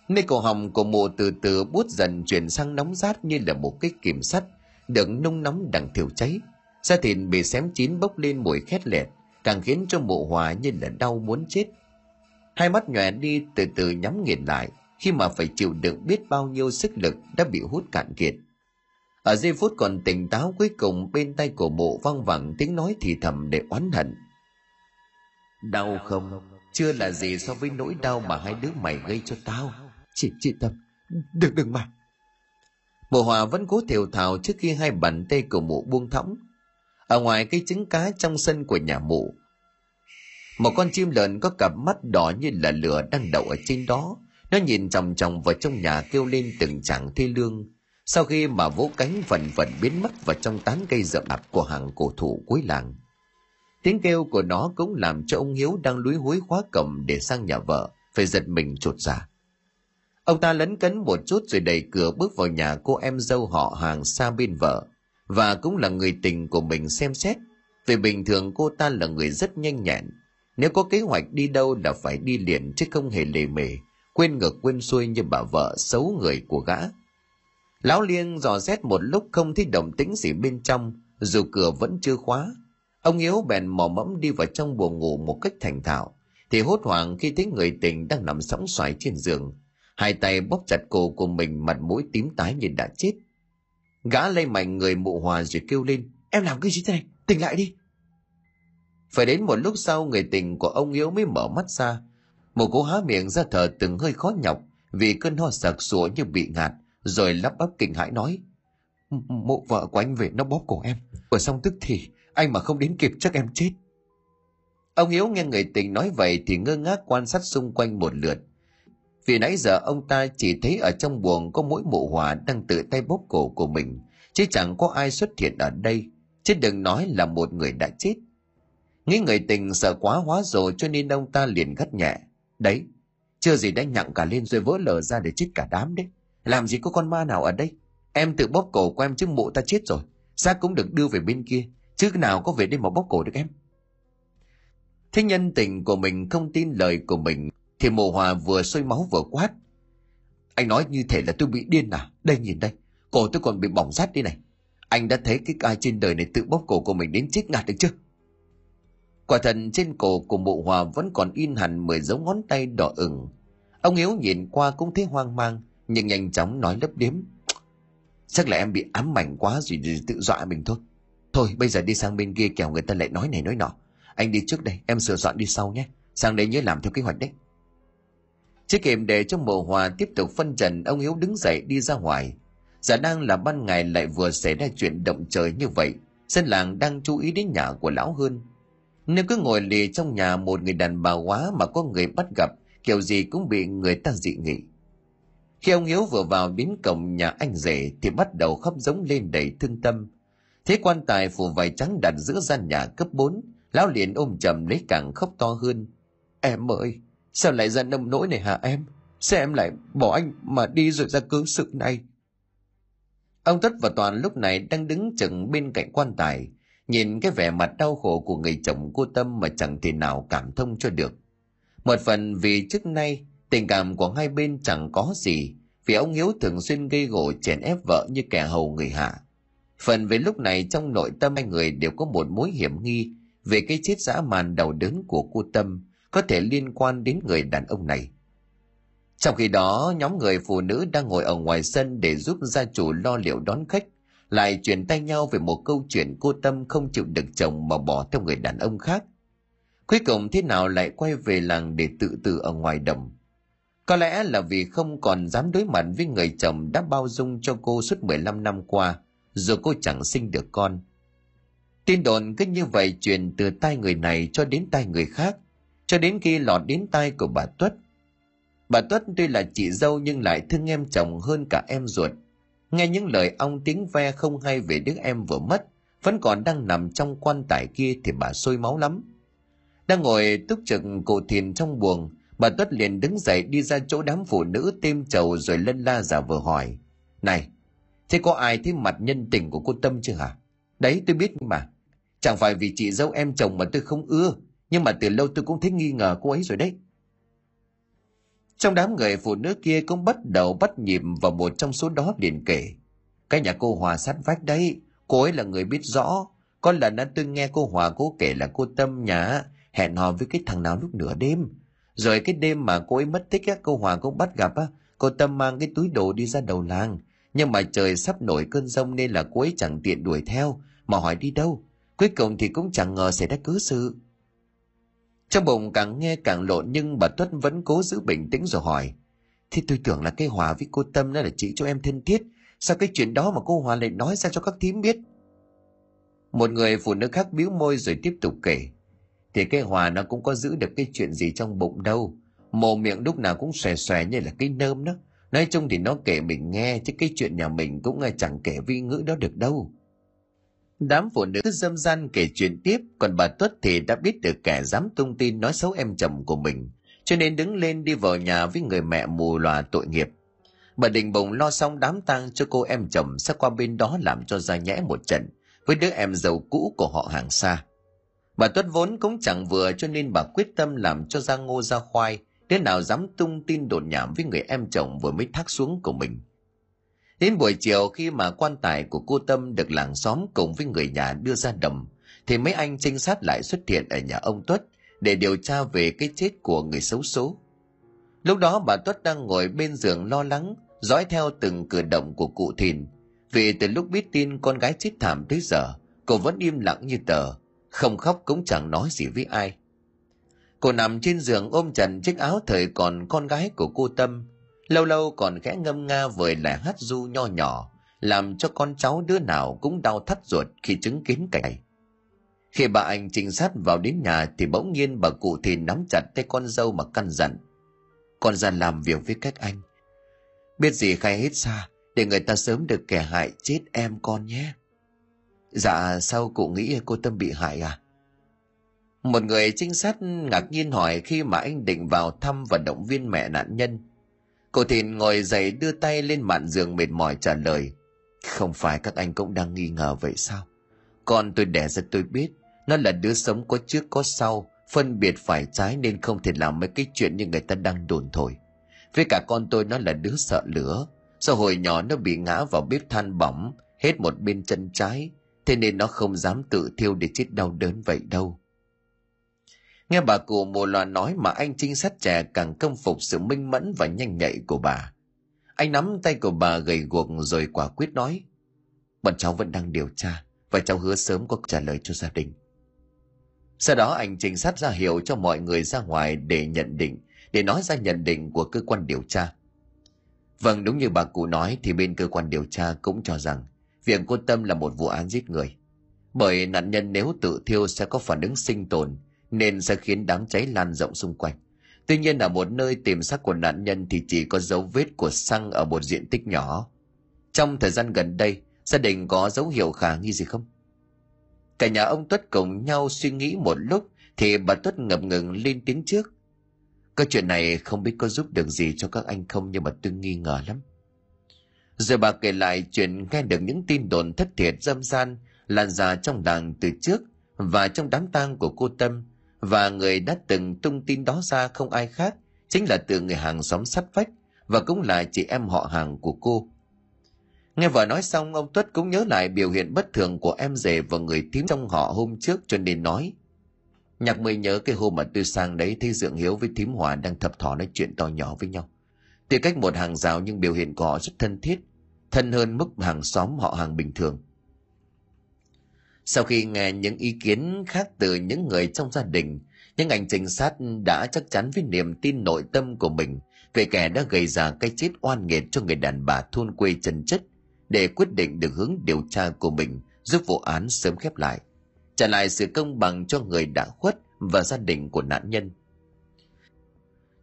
Nơi cổ họng của mụ từ từ bút dần chuyển sang nóng rát như là một cái kìm sắt, đựng nung nóng đằng thiêu cháy. Da thịt bị xém chín bốc lên mùi khét lẹt, càng khiến cho mụ hòa như là đau muốn chết. Hai mắt nhòe đi từ từ nhắm nghiền lại, khi mà phải chịu đựng biết bao nhiêu sức lực đã bị hút cạn kiệt. Ở giây phút còn tỉnh táo cuối cùng bên tay của mụ văng vẳng tiếng nói thì thầm để oán hận. Đau không? Chưa là gì so với nỗi đau mà hai đứa mày gây cho tao Chị, chị Tâm, đừng đừng mà. Mụ Hòa vẫn cố thều thào trước khi hai bàn tay của mụ buông thõng. Ở ngoài cái trứng cá trong sân của nhà mụ, một con chim lợn có cặp mắt đỏ như là lửa đang đậu ở trên đó. Nó nhìn chòng chòng vào trong nhà kêu lên từng chẳng thê lương. Sau khi mà vỗ cánh vần vần biến mất vào trong tán cây rậm rạp của hàng cổ thụ cuối làng. Tiếng kêu của nó cũng làm cho ông Hiếu đang lúi húi khóa cổng để sang nhà vợ, phải giật mình trột ra. Ông ta lấn cấn một chút rồi đẩy cửa bước vào nhà cô em dâu họ hàng xa bên vợ và cũng là người tình của mình xem xét. Vì bình thường cô ta là người rất nhanh nhẹn. Nếu có kế hoạch đi đâu là phải đi liền chứ không hề lề mề, quên ngược quên xuôi như bà vợ xấu người của gã. Lão Liên dò xét một lúc không thấy động tĩnh gì bên trong, dù cửa vẫn chưa khóa. Ông Hiếu bèn mò mẫm đi vào trong buồng ngủ một cách thành thạo, thì hốt hoảng khi thấy người tình đang nằm sóng xoài trên giường, hai tay bóp chặt cổ của mình mặt mũi tím tái như đã chết gã lay mạnh người mụ hòa rồi kêu lên em làm cái gì thế này tỉnh lại đi Phải đến một lúc sau người tình của ông Hiếu mới mở mắt ra. Một cô há miệng ra thở từng hơi khó nhọc vì cơn ho sặc sụa như bị ngạt, rồi lắp bắp kinh hãi nói. mụ vợ của anh về nó bóp cổ em, vừa xong tức thì anh mà không đến kịp chắc em chết. Ông Hiếu nghe người tình nói vậy thì ngơ ngác quan sát xung quanh một lượt. Vì nãy giờ ông ta chỉ thấy ở trong buồng có mỗi mụ hòa đang tự tay bóp cổ của mình, chứ chẳng có ai xuất hiện ở đây, chứ đừng nói là một người đã chết. Nghĩ người tình sợ quá hóa rồi cho nên ông ta liền gắt nhẹ. Đấy, chưa gì đã nhặng cả lên rồi vỡ lở ra để chết cả đám đấy. Làm gì có con ma nào ở đây? Em tự bóp cổ của em chứ mụ ta chết rồi. Xác cũng được đưa về bên kia. Chứ nào có về đây mà bóp cổ được em? Thế nhân tình của mình không tin lời của mình thì mộ hòa vừa sôi máu vừa quát. Anh nói như thể là tôi bị điên à? Đây nhìn đây, cổ tôi còn bị bỏng rát đi này. Anh đã thấy cái ai trên đời này tự bóp cổ của mình đến chết ngạt được chưa? Quả thật trên cổ của mụ hòa vẫn còn in hẳn mười dấu ngón tay đỏ ửng. Ông Hiếu nhìn qua cũng thấy hoang mang, nhưng nhanh chóng nói lấp điếm. Chắc là em bị ám ảnh quá rồi, rồi tự dọa mình thôi. Thôi bây giờ đi sang bên kia kẻo người ta lại nói này nói nọ. Anh đi trước đây, em sửa soạn đi sau nhé. Sang đây nhớ làm theo kế hoạch đấy. Chưa kịp để cho mộ hòa tiếp tục phân trần, ông Hiếu đứng dậy đi ra ngoài. Giả đang là ban ngày lại vừa xảy ra chuyện động trời như vậy. Dân làng đang chú ý đến nhà của lão hơn. Nếu cứ ngồi lì trong nhà một người đàn bà quá mà có người bắt gặp, kiểu gì cũng bị người ta dị nghị. Khi ông Hiếu vừa vào đến cổng nhà anh rể thì bắt đầu khóc giống lên đầy thương tâm. Thế quan tài phủ vải trắng đặt giữa gian nhà cấp 4, lão liền ôm chầm lấy càng khóc to hơn. Em ơi, sao lại ra nông nỗi này hả em? Sao em lại bỏ anh mà đi rồi ra cứ sự này? Ông Tất và Toàn lúc này đang đứng chừng bên cạnh quan tài, nhìn cái vẻ mặt đau khổ của người chồng cô Tâm mà chẳng thể nào cảm thông cho được. Một phần vì trước nay tình cảm của hai bên chẳng có gì, vì ông Hiếu thường xuyên gây gổ chèn ép vợ như kẻ hầu người hạ. Phần về lúc này trong nội tâm hai người đều có một mối hiểm nghi về cái chết dã man đầu đớn của cô Tâm có thể liên quan đến người đàn ông này. Trong khi đó, nhóm người phụ nữ đang ngồi ở ngoài sân để giúp gia chủ lo liệu đón khách, lại chuyển tay nhau về một câu chuyện cô Tâm không chịu được chồng mà bỏ theo người đàn ông khác. Cuối cùng thế nào lại quay về làng để tự tử ở ngoài đồng. Có lẽ là vì không còn dám đối mặt với người chồng đã bao dung cho cô suốt 15 năm qua, dù cô chẳng sinh được con. Tin đồn cứ như vậy truyền từ tai người này cho đến tai người khác, cho đến khi lọt đến tai của bà Tuất. Bà Tuất tuy là chị dâu nhưng lại thương em chồng hơn cả em ruột. Nghe những lời ong tiếng ve không hay về đứa em vừa mất, vẫn còn đang nằm trong quan tài kia thì bà sôi máu lắm. Đang ngồi túc trực cổ thiền trong buồng, bà Tuất liền đứng dậy đi ra chỗ đám phụ nữ tiêm trầu rồi lân la giả vờ hỏi. Này, thế có ai thấy mặt nhân tình của cô Tâm chưa hả? Đấy tôi biết mà. Chẳng phải vì chị dâu em chồng mà tôi không ưa, nhưng mà từ lâu tôi cũng thấy nghi ngờ cô ấy rồi đấy. Trong đám người phụ nữ kia cũng bắt đầu bắt nhịp vào một trong số đó liền kể. Cái nhà cô Hòa sát vách đấy, cô ấy là người biết rõ. Có lần đã tôi nghe cô Hòa cô kể là cô Tâm nhà hẹn hò với cái thằng nào lúc nửa đêm. Rồi cái đêm mà cô ấy mất tích á, cô Hòa cũng bắt gặp á, cô Tâm mang cái túi đồ đi ra đầu làng. Nhưng mà trời sắp nổi cơn rông nên là cô ấy chẳng tiện đuổi theo, mà hỏi đi đâu. Cuối cùng thì cũng chẳng ngờ xảy ra cứ sự. Trong bụng càng nghe càng lộn, nhưng bà Tuất vẫn cố giữ bình tĩnh rồi hỏi. Thì tôi tưởng là cái Hòa với cô Tâm đó là chị cho em thân thiết. Sao cái chuyện đó mà cô Hòa lại nói ra cho các thím biết? Một người phụ nữ khác biếu môi rồi tiếp tục kể. Thì cái Hòa nó cũng có giữ được cái chuyện gì trong bụng đâu. Mồm miệng lúc nào cũng xòe xòe như là cái nơm đó. Nói chung thì nó kể mình nghe, chứ cái chuyện nhà mình cũng ờ, chẳng kể vi ngữ đó được đâu. Đám phụ nữ dâm gian kể chuyện tiếp, còn bà Tuất thì đã biết được kẻ dám tung tin nói xấu em chồng của mình, cho nên đứng lên đi vào nhà với người mẹ mù lòa tội nghiệp. Bà Đình Bồng lo xong đám tang cho cô em chồng sẽ qua bên đó làm cho ra nhẽ một trận với đứa em giàu cũ của họ hàng xa. Bà Tuất vốn cũng chẳng vừa cho nên bà quyết tâm làm cho ra ngô ra khoai, đứa nào dám tung tin đồn nhảm với người em chồng vừa mới thác xuống của mình. Đến buổi chiều khi mà quan tài của cô Tâm được làng xóm cùng với người nhà đưa ra đầm, thì mấy anh trinh sát lại xuất hiện ở nhà ông Tuất để điều tra về cái chết của người xấu số. Lúc đó bà Tuất đang ngồi bên giường lo lắng, dõi theo từng cử động của cụ Thìn. Vì từ lúc biết tin con gái chết thảm tới giờ, cô vẫn im lặng như tờ. không khóc cũng chẳng nói gì với ai cô nằm trên giường ôm chặt chiếc áo thời còn con gái của cô tâm lâu lâu còn khẽ ngâm nga vời lại hát du nho nhỏ, làm cho con cháu đứa nào cũng đau thắt ruột khi chứng kiến cảnh này. Khi bà anh trinh sát vào đến nhà thì bỗng nhiên bà cụ thì nắm chặt tay con dâu mà căn dặn. Con ra làm việc với các anh. Biết gì khai hết xa, để người ta sớm được kẻ hại chết em con nhé. Dạ sao cụ nghĩ cô tâm bị hại à? Một người trinh sát ngạc nhiên hỏi khi mà anh định vào thăm và động viên mẹ nạn nhân cô thìn ngồi dậy đưa tay lên mạn giường mệt mỏi trả lời, không phải các anh cũng đang nghi ngờ vậy sao? Con tôi đẻ ra tôi biết, nó là đứa sống có trước có sau, phân biệt phải trái nên không thể làm mấy cái chuyện như người ta đang đồn thổi. Với cả con tôi nó là đứa sợ lửa, sau hồi nhỏ nó bị ngã vào bếp than bỏng, hết một bên chân trái, thế nên nó không dám tự thiêu để chết đau đớn vậy đâu nghe bà cụ mùa loà nói mà anh trinh sát trẻ càng công phục sự minh mẫn và nhanh nhạy của bà. Anh nắm tay của bà gầy guộc rồi quả quyết nói, bọn cháu vẫn đang điều tra và cháu hứa sớm có trả lời cho gia đình. Sau đó anh trinh sát ra hiệu cho mọi người ra ngoài để nhận định, để nói ra nhận định của cơ quan điều tra. Vâng đúng như bà cụ nói thì bên cơ quan điều tra cũng cho rằng việc cô tâm là một vụ án giết người. Bởi nạn nhân nếu tự thiêu sẽ có phản ứng sinh tồn nên sẽ khiến đám cháy lan rộng xung quanh. Tuy nhiên ở một nơi tìm xác của nạn nhân thì chỉ có dấu vết của xăng ở một diện tích nhỏ. Trong thời gian gần đây, gia đình có dấu hiệu khả nghi gì không? Cả nhà ông tuất cùng nhau suy nghĩ một lúc thì bà tuất ngập ngừng lên tiếng trước. Cái chuyện này không biết có giúp được gì cho các anh không nhưng mà tôi nghi ngờ lắm. Rồi bà kể lại chuyện nghe được những tin đồn thất thiệt dâm gian lan ra trong làng từ trước và trong đám tang của cô tâm và người đã từng tung tin đó ra không ai khác, chính là từ người hàng xóm sắt vách, và cũng là chị em họ hàng của cô. Nghe vợ nói xong, ông tuất cũng nhớ lại biểu hiện bất thường của em rể và người thím trong họ hôm trước, cho nên nói, nhạc mới nhớ cái hôm mà tôi sang đấy thấy dượng hiếu với thím hòa đang thập thỏ nói chuyện to nhỏ với nhau. Tuy cách một hàng rào nhưng biểu hiện của họ rất thân thiết, thân hơn mức hàng xóm họ hàng bình thường sau khi nghe những ý kiến khác từ những người trong gia đình, những anh trinh sát đã chắc chắn với niềm tin nội tâm của mình về kẻ đã gây ra cái chết oan nghiệt cho người đàn bà thôn quê chân chất để quyết định được hướng điều tra của mình giúp vụ án sớm khép lại, trả lại sự công bằng cho người đã khuất và gia đình của nạn nhân.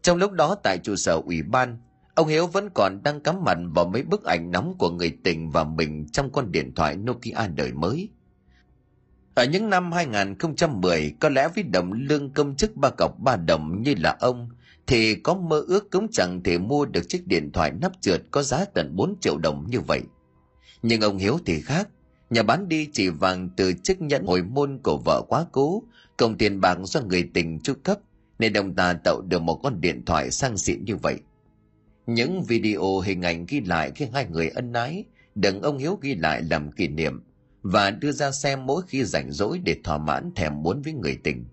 Trong lúc đó tại trụ sở ủy ban, ông Hiếu vẫn còn đang cắm mặt vào mấy bức ảnh nóng của người tình và mình trong con điện thoại Nokia đời mới. Ở những năm 2010, có lẽ với đồng lương công chức ba cọc ba đồng như là ông, thì có mơ ước cũng chẳng thể mua được chiếc điện thoại nắp trượt có giá tận 4 triệu đồng như vậy. Nhưng ông Hiếu thì khác, nhà bán đi chỉ vàng từ chiếc nhẫn hồi môn của vợ quá cố, cộng tiền bạc do người tình chu cấp, nên ông ta tạo được một con điện thoại sang xịn như vậy. Những video hình ảnh ghi lại khi hai người ân ái, đừng ông Hiếu ghi lại làm kỷ niệm, và đưa ra xem mỗi khi rảnh rỗi để thỏa mãn thèm muốn với người tình.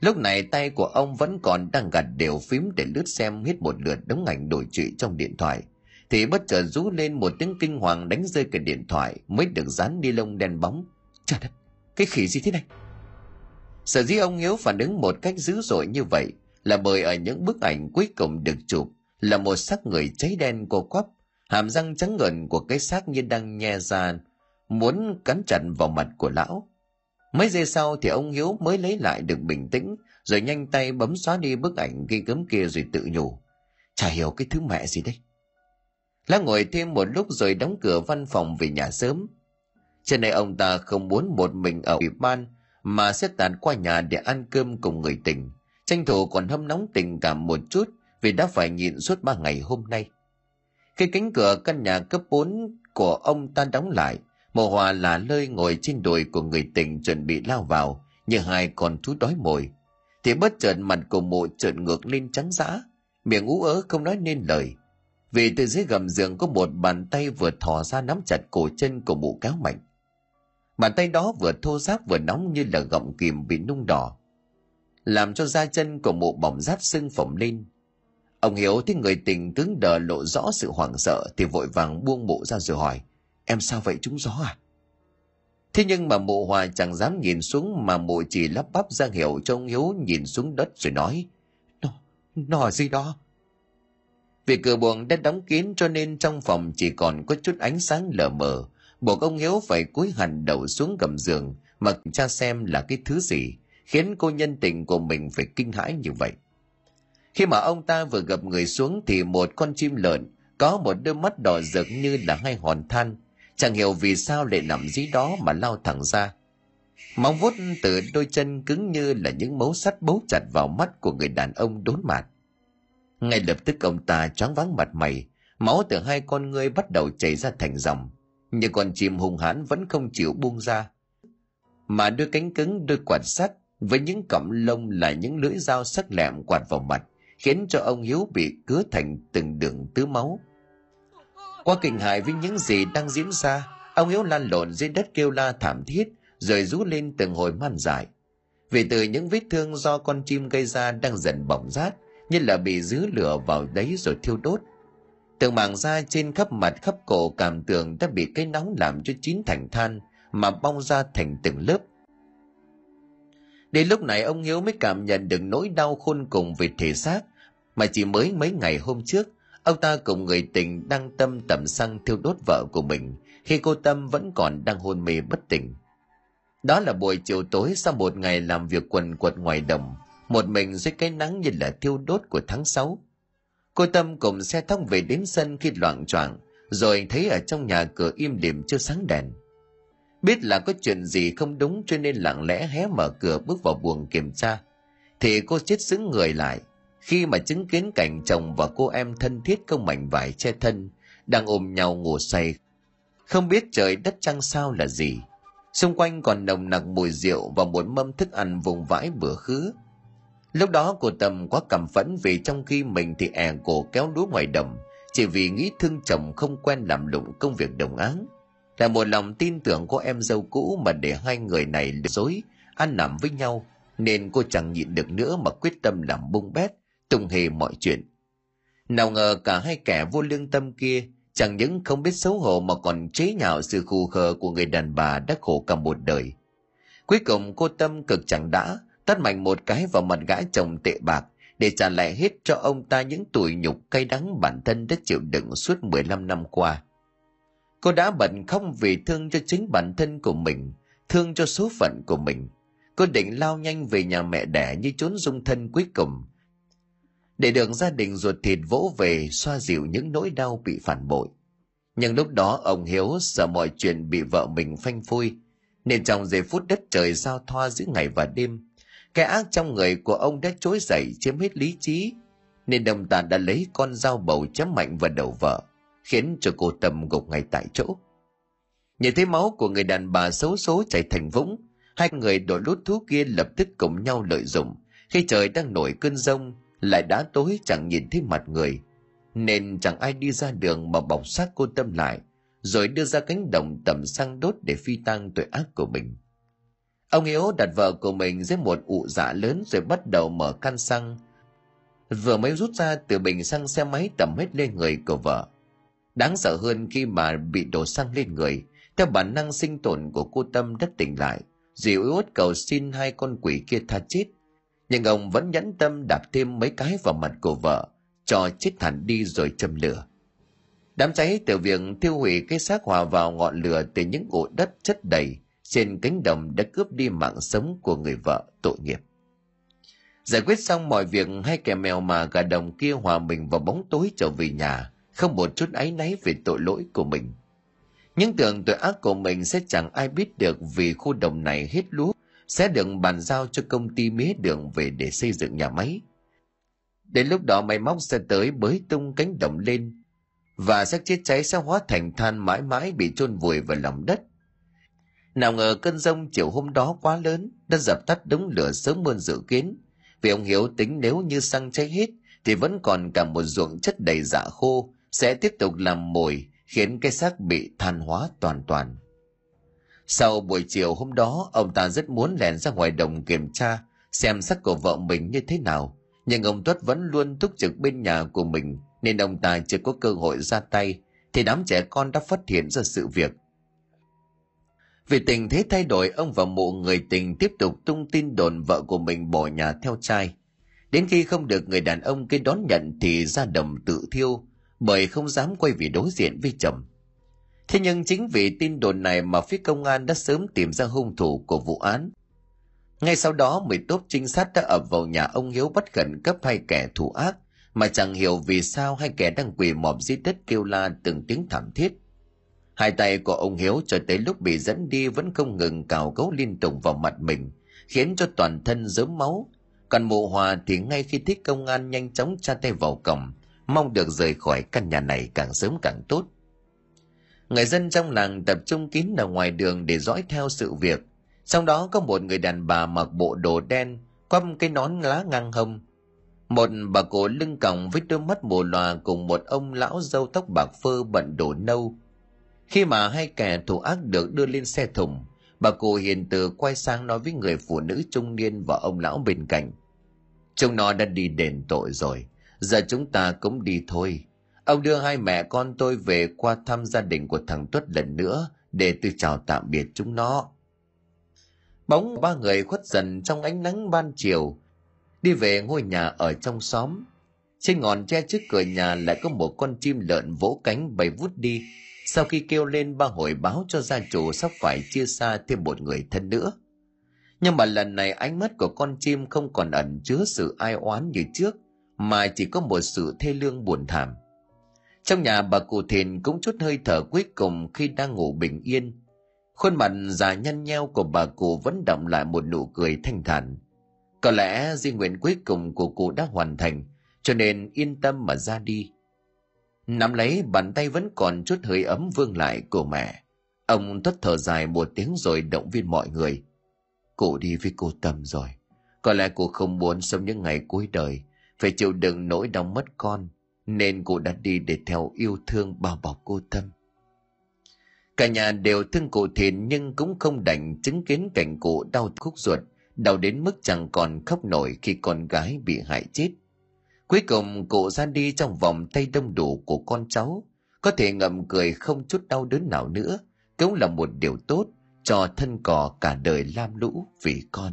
Lúc này tay của ông vẫn còn đang gặt đều phím để lướt xem hết một lượt đống ảnh đổi trụy trong điện thoại. Thì bất chợt rú lên một tiếng kinh hoàng đánh rơi cái điện thoại mới được dán ni lông đen bóng. Trời đất, cái khỉ gì thế này? Sở dĩ ông Hiếu phản ứng một cách dữ dội như vậy là bởi ở những bức ảnh cuối cùng được chụp là một xác người cháy đen cô quắp, hàm răng trắng ngần của cái xác như đang nhe ra muốn cắn chặt vào mặt của lão. Mấy giây sau thì ông Hiếu mới lấy lại được bình tĩnh, rồi nhanh tay bấm xóa đi bức ảnh ghi gớm kia rồi tự nhủ. Chả hiểu cái thứ mẹ gì đấy. Lão ngồi thêm một lúc rồi đóng cửa văn phòng về nhà sớm. Trên này ông ta không muốn một mình ở ủy ban, mà sẽ tàn qua nhà để ăn cơm cùng người tình. Tranh thủ còn hâm nóng tình cảm một chút vì đã phải nhịn suốt ba ngày hôm nay. Khi cánh cửa căn nhà cấp 4 của ông ta đóng lại, Mộ Hòa là lơi ngồi trên đùi của người tình chuẩn bị lao vào, như hai con thú đói mồi. Thì bất chợt mặt của mộ trợn ngược lên trắng dã, miệng ú ớ không nói nên lời. Vì từ dưới gầm giường có một bàn tay vừa thò ra nắm chặt cổ chân của mụ kéo mạnh. Bàn tay đó vừa thô ráp vừa nóng như là gọng kìm bị nung đỏ. Làm cho da chân của mụ bỏng rát sưng phồng lên. Ông hiểu thấy người tình tướng đờ lộ rõ sự hoảng sợ thì vội vàng buông mụ ra rồi hỏi. Em sao vậy trúng gió à? Thế nhưng mà mụ hòa chẳng dám nhìn xuống mà mụ chỉ lắp bắp ra hiệu cho ông Hiếu nhìn xuống đất rồi nói. Nó, nó gì đó? Vì cửa buồng đã đóng kín cho nên trong phòng chỉ còn có chút ánh sáng lờ mờ, buộc ông Hiếu phải cúi hẳn đầu xuống gầm giường mà cha xem là cái thứ gì, khiến cô nhân tình của mình phải kinh hãi như vậy. Khi mà ông ta vừa gặp người xuống thì một con chim lợn có một đôi mắt đỏ rực như là hai hòn than, chẳng hiểu vì sao lại nằm dưới đó mà lao thẳng ra. Móng vuốt từ đôi chân cứng như là những mấu sắt bấu chặt vào mắt của người đàn ông đốn mạt. Ngay lập tức ông ta choáng váng mặt mày, máu từ hai con ngươi bắt đầu chảy ra thành dòng, nhưng con chim hung hãn vẫn không chịu buông ra. Mà đôi cánh cứng đôi quạt sắt với những cọng lông là những lưỡi dao sắc lẹm quạt vào mặt, khiến cho ông Hiếu bị cứa thành từng đường tứ máu. Qua kinh hại với những gì đang diễn ra, ông Hiếu lan lộn dưới đất kêu la thảm thiết, rồi rú lên từng hồi man dại. Vì từ những vết thương do con chim gây ra đang dần bỏng rát, như là bị dứa lửa vào đấy rồi thiêu đốt. Từng mảng da trên khắp mặt khắp cổ cảm tưởng đã bị cái nóng làm cho chín thành than mà bong ra thành từng lớp. Đến lúc này ông Hiếu mới cảm nhận được nỗi đau khôn cùng về thể xác mà chỉ mới mấy ngày hôm trước ông ta cùng người tình đang tâm tẩm xăng thiêu đốt vợ của mình khi cô Tâm vẫn còn đang hôn mê bất tỉnh. Đó là buổi chiều tối sau một ngày làm việc quần quật ngoài đồng, một mình dưới cái nắng như là thiêu đốt của tháng 6. Cô Tâm cùng xe thóc về đến sân khi loạn choạng rồi thấy ở trong nhà cửa im lìm chưa sáng đèn. Biết là có chuyện gì không đúng cho nên lặng lẽ hé mở cửa bước vào buồng kiểm tra. Thì cô chết xứng người lại khi mà chứng kiến cảnh chồng và cô em thân thiết công mảnh vải che thân đang ôm nhau ngủ say. Không biết trời đất trăng sao là gì. Xung quanh còn nồng nặc mùi rượu và một mâm thức ăn vùng vãi bữa khứ. Lúc đó cô Tâm quá cảm phẫn vì trong khi mình thì è cổ kéo lúa ngoài đồng, chỉ vì nghĩ thương chồng không quen làm lụng công việc đồng áng. Là một lòng tin tưởng của em dâu cũ mà để hai người này lừa dối, ăn nằm với nhau, nên cô chẳng nhịn được nữa mà quyết tâm làm bung bét, tung hề mọi chuyện. Nào ngờ cả hai kẻ vô lương tâm kia chẳng những không biết xấu hổ mà còn chế nhạo sự khù khờ của người đàn bà đã khổ cả một đời. Cuối cùng cô Tâm cực chẳng đã, tắt mạnh một cái vào mặt gã chồng tệ bạc để trả lại hết cho ông ta những tủi nhục cay đắng bản thân đã chịu đựng suốt 15 năm qua. Cô đã bận không vì thương cho chính bản thân của mình, thương cho số phận của mình. Cô định lao nhanh về nhà mẹ đẻ như trốn dung thân cuối cùng. Để được gia đình ruột thịt vỗ về xoa dịu những nỗi đau bị phản bội. Nhưng lúc đó ông Hiếu sợ mọi chuyện bị vợ mình phanh phui, nên trong giây phút đất trời giao thoa giữa ngày và đêm, cái ác trong người của ông đã trỗi dậy chiếm hết lý trí, nên đồng tàn đã lấy con dao bầu chém mạnh vào đầu vợ, khiến cho cô Tâm gục ngay tại chỗ. Nhìn thấy máu của người đàn bà xấu số chảy thành vũng, hai người đội lút thú kia lập tức cùng nhau lợi dụng. Khi trời đang nổi cơn rông, lại đã tối chẳng nhìn thấy mặt người, nên chẳng ai đi ra đường mà bọc xác cô Tâm lại, rồi đưa ra cánh đồng tầm xăng đốt để phi tang tội ác của mình. Ông Hiếu đặt vợ của mình dưới một ụ dạ lớn rồi bắt đầu mở căn xăng. Vừa mới rút ra từ bình xăng xe máy tầm hết lên người của vợ. Đáng sợ hơn khi mà bị đổ xăng lên người, theo bản năng sinh tồn của cô Tâm đất tỉnh lại, dịu út cầu xin hai con quỷ kia tha chết. Nhưng ông vẫn nhẫn tâm đạp thêm mấy cái vào mặt của vợ, cho chết thản đi rồi châm lửa. Đám cháy từ việc thiêu hủy cái xác hòa vào ngọn lửa từ những ổ đất chất đầy, trên cánh đồng đã cướp đi mạng sống của người vợ tội nghiệp. Giải quyết xong mọi việc, hai kẻ mèo mà gà đồng kia hòa mình vào bóng tối trở về nhà, không một chút áy náy về tội lỗi của mình. Những tưởng tội ác của mình sẽ chẳng ai biết được vì khu đồng này hết lúa, sẽ được bàn giao cho công ty mía đường về để xây dựng nhà máy. Đến lúc đó máy móc sẽ tới bới tung cánh đồng lên, và xác chết cháy sẽ hóa thành than mãi mãi bị chôn vùi vào lòng đất nào ngờ cơn rông chiều hôm đó quá lớn, đã dập tắt đống lửa sớm hơn dự kiến. Vì ông Hiếu tính nếu như xăng cháy hết, thì vẫn còn cả một ruộng chất đầy dạ khô, sẽ tiếp tục làm mồi, khiến cái xác bị than hóa toàn toàn. Sau buổi chiều hôm đó, ông ta rất muốn lẻn ra ngoài đồng kiểm tra, xem sắc của vợ mình như thế nào. Nhưng ông Tuất vẫn luôn túc trực bên nhà của mình, nên ông ta chưa có cơ hội ra tay, thì đám trẻ con đã phát hiện ra sự việc – Vì tình thế thay đổi, ông và mụ người tình tiếp tục tung tin đồn vợ của mình bỏ nhà theo trai. Đến khi không được người đàn ông kia đón nhận thì ra đầm tự thiêu, bởi không dám quay về đối diện với chồng. Thế nhưng chính vì tin đồn này mà phía công an đã sớm tìm ra hung thủ của vụ án. Ngay sau đó, mười tốp trinh sát đã ập vào nhà ông Hiếu bắt khẩn cấp hai kẻ thủ ác, mà chẳng hiểu vì sao hai kẻ đang quỳ mọp dưới đất kêu la từng tiếng thảm thiết. Hai tay của ông Hiếu cho tới lúc bị dẫn đi vẫn không ngừng cào cấu liên tục vào mặt mình, khiến cho toàn thân dớm máu. Còn mụ hòa thì ngay khi thích công an nhanh chóng tra tay vào cổng, mong được rời khỏi căn nhà này càng sớm càng tốt. Người dân trong làng tập trung kín ở ngoài đường để dõi theo sự việc. Trong đó có một người đàn bà mặc bộ đồ đen, quăm cái nón lá ngang hông. Một bà cổ lưng còng với đôi mắt mù lòa cùng một ông lão dâu tóc bạc phơ bận đồ nâu. Khi mà hai kẻ thủ ác được đưa lên xe thùng, bà cụ hiền từ quay sang nói với người phụ nữ trung niên và ông lão bên cạnh. Chúng nó đã đi đền tội rồi, giờ chúng ta cũng đi thôi. Ông đưa hai mẹ con tôi về qua thăm gia đình của thằng Tuất lần nữa để tôi chào tạm biệt chúng nó. Bóng ba người khuất dần trong ánh nắng ban chiều, đi về ngôi nhà ở trong xóm. Trên ngọn tre trước cửa nhà lại có một con chim lợn vỗ cánh bay vút đi, sau khi kêu lên ba hồi báo cho gia chủ sắp phải chia xa thêm một người thân nữa. Nhưng mà lần này ánh mắt của con chim không còn ẩn chứa sự ai oán như trước, mà chỉ có một sự thê lương buồn thảm. Trong nhà bà cụ thìn cũng chút hơi thở cuối cùng khi đang ngủ bình yên. Khuôn mặt già nhăn nheo của bà cụ vẫn đọng lại một nụ cười thanh thản. Có lẽ di nguyện cuối cùng của cụ đã hoàn thành, cho nên yên tâm mà ra đi. Nắm lấy bàn tay vẫn còn chút hơi ấm vương lại của mẹ. Ông thất thở dài một tiếng rồi động viên mọi người. Cụ đi với cô Tâm rồi. Có lẽ cụ không muốn sống những ngày cuối đời, phải chịu đựng nỗi đau mất con, nên cụ đã đi để theo yêu thương bao bọc cô Tâm. Cả nhà đều thương cụ thìn nhưng cũng không đành chứng kiến cảnh cụ đau khúc ruột, đau đến mức chẳng còn khóc nổi khi con gái bị hại chết. Cuối cùng cụ ra đi trong vòng tay đông đủ của con cháu, có thể ngậm cười không chút đau đớn nào nữa, cũng là một điều tốt cho thân cò cả đời lam lũ vì con.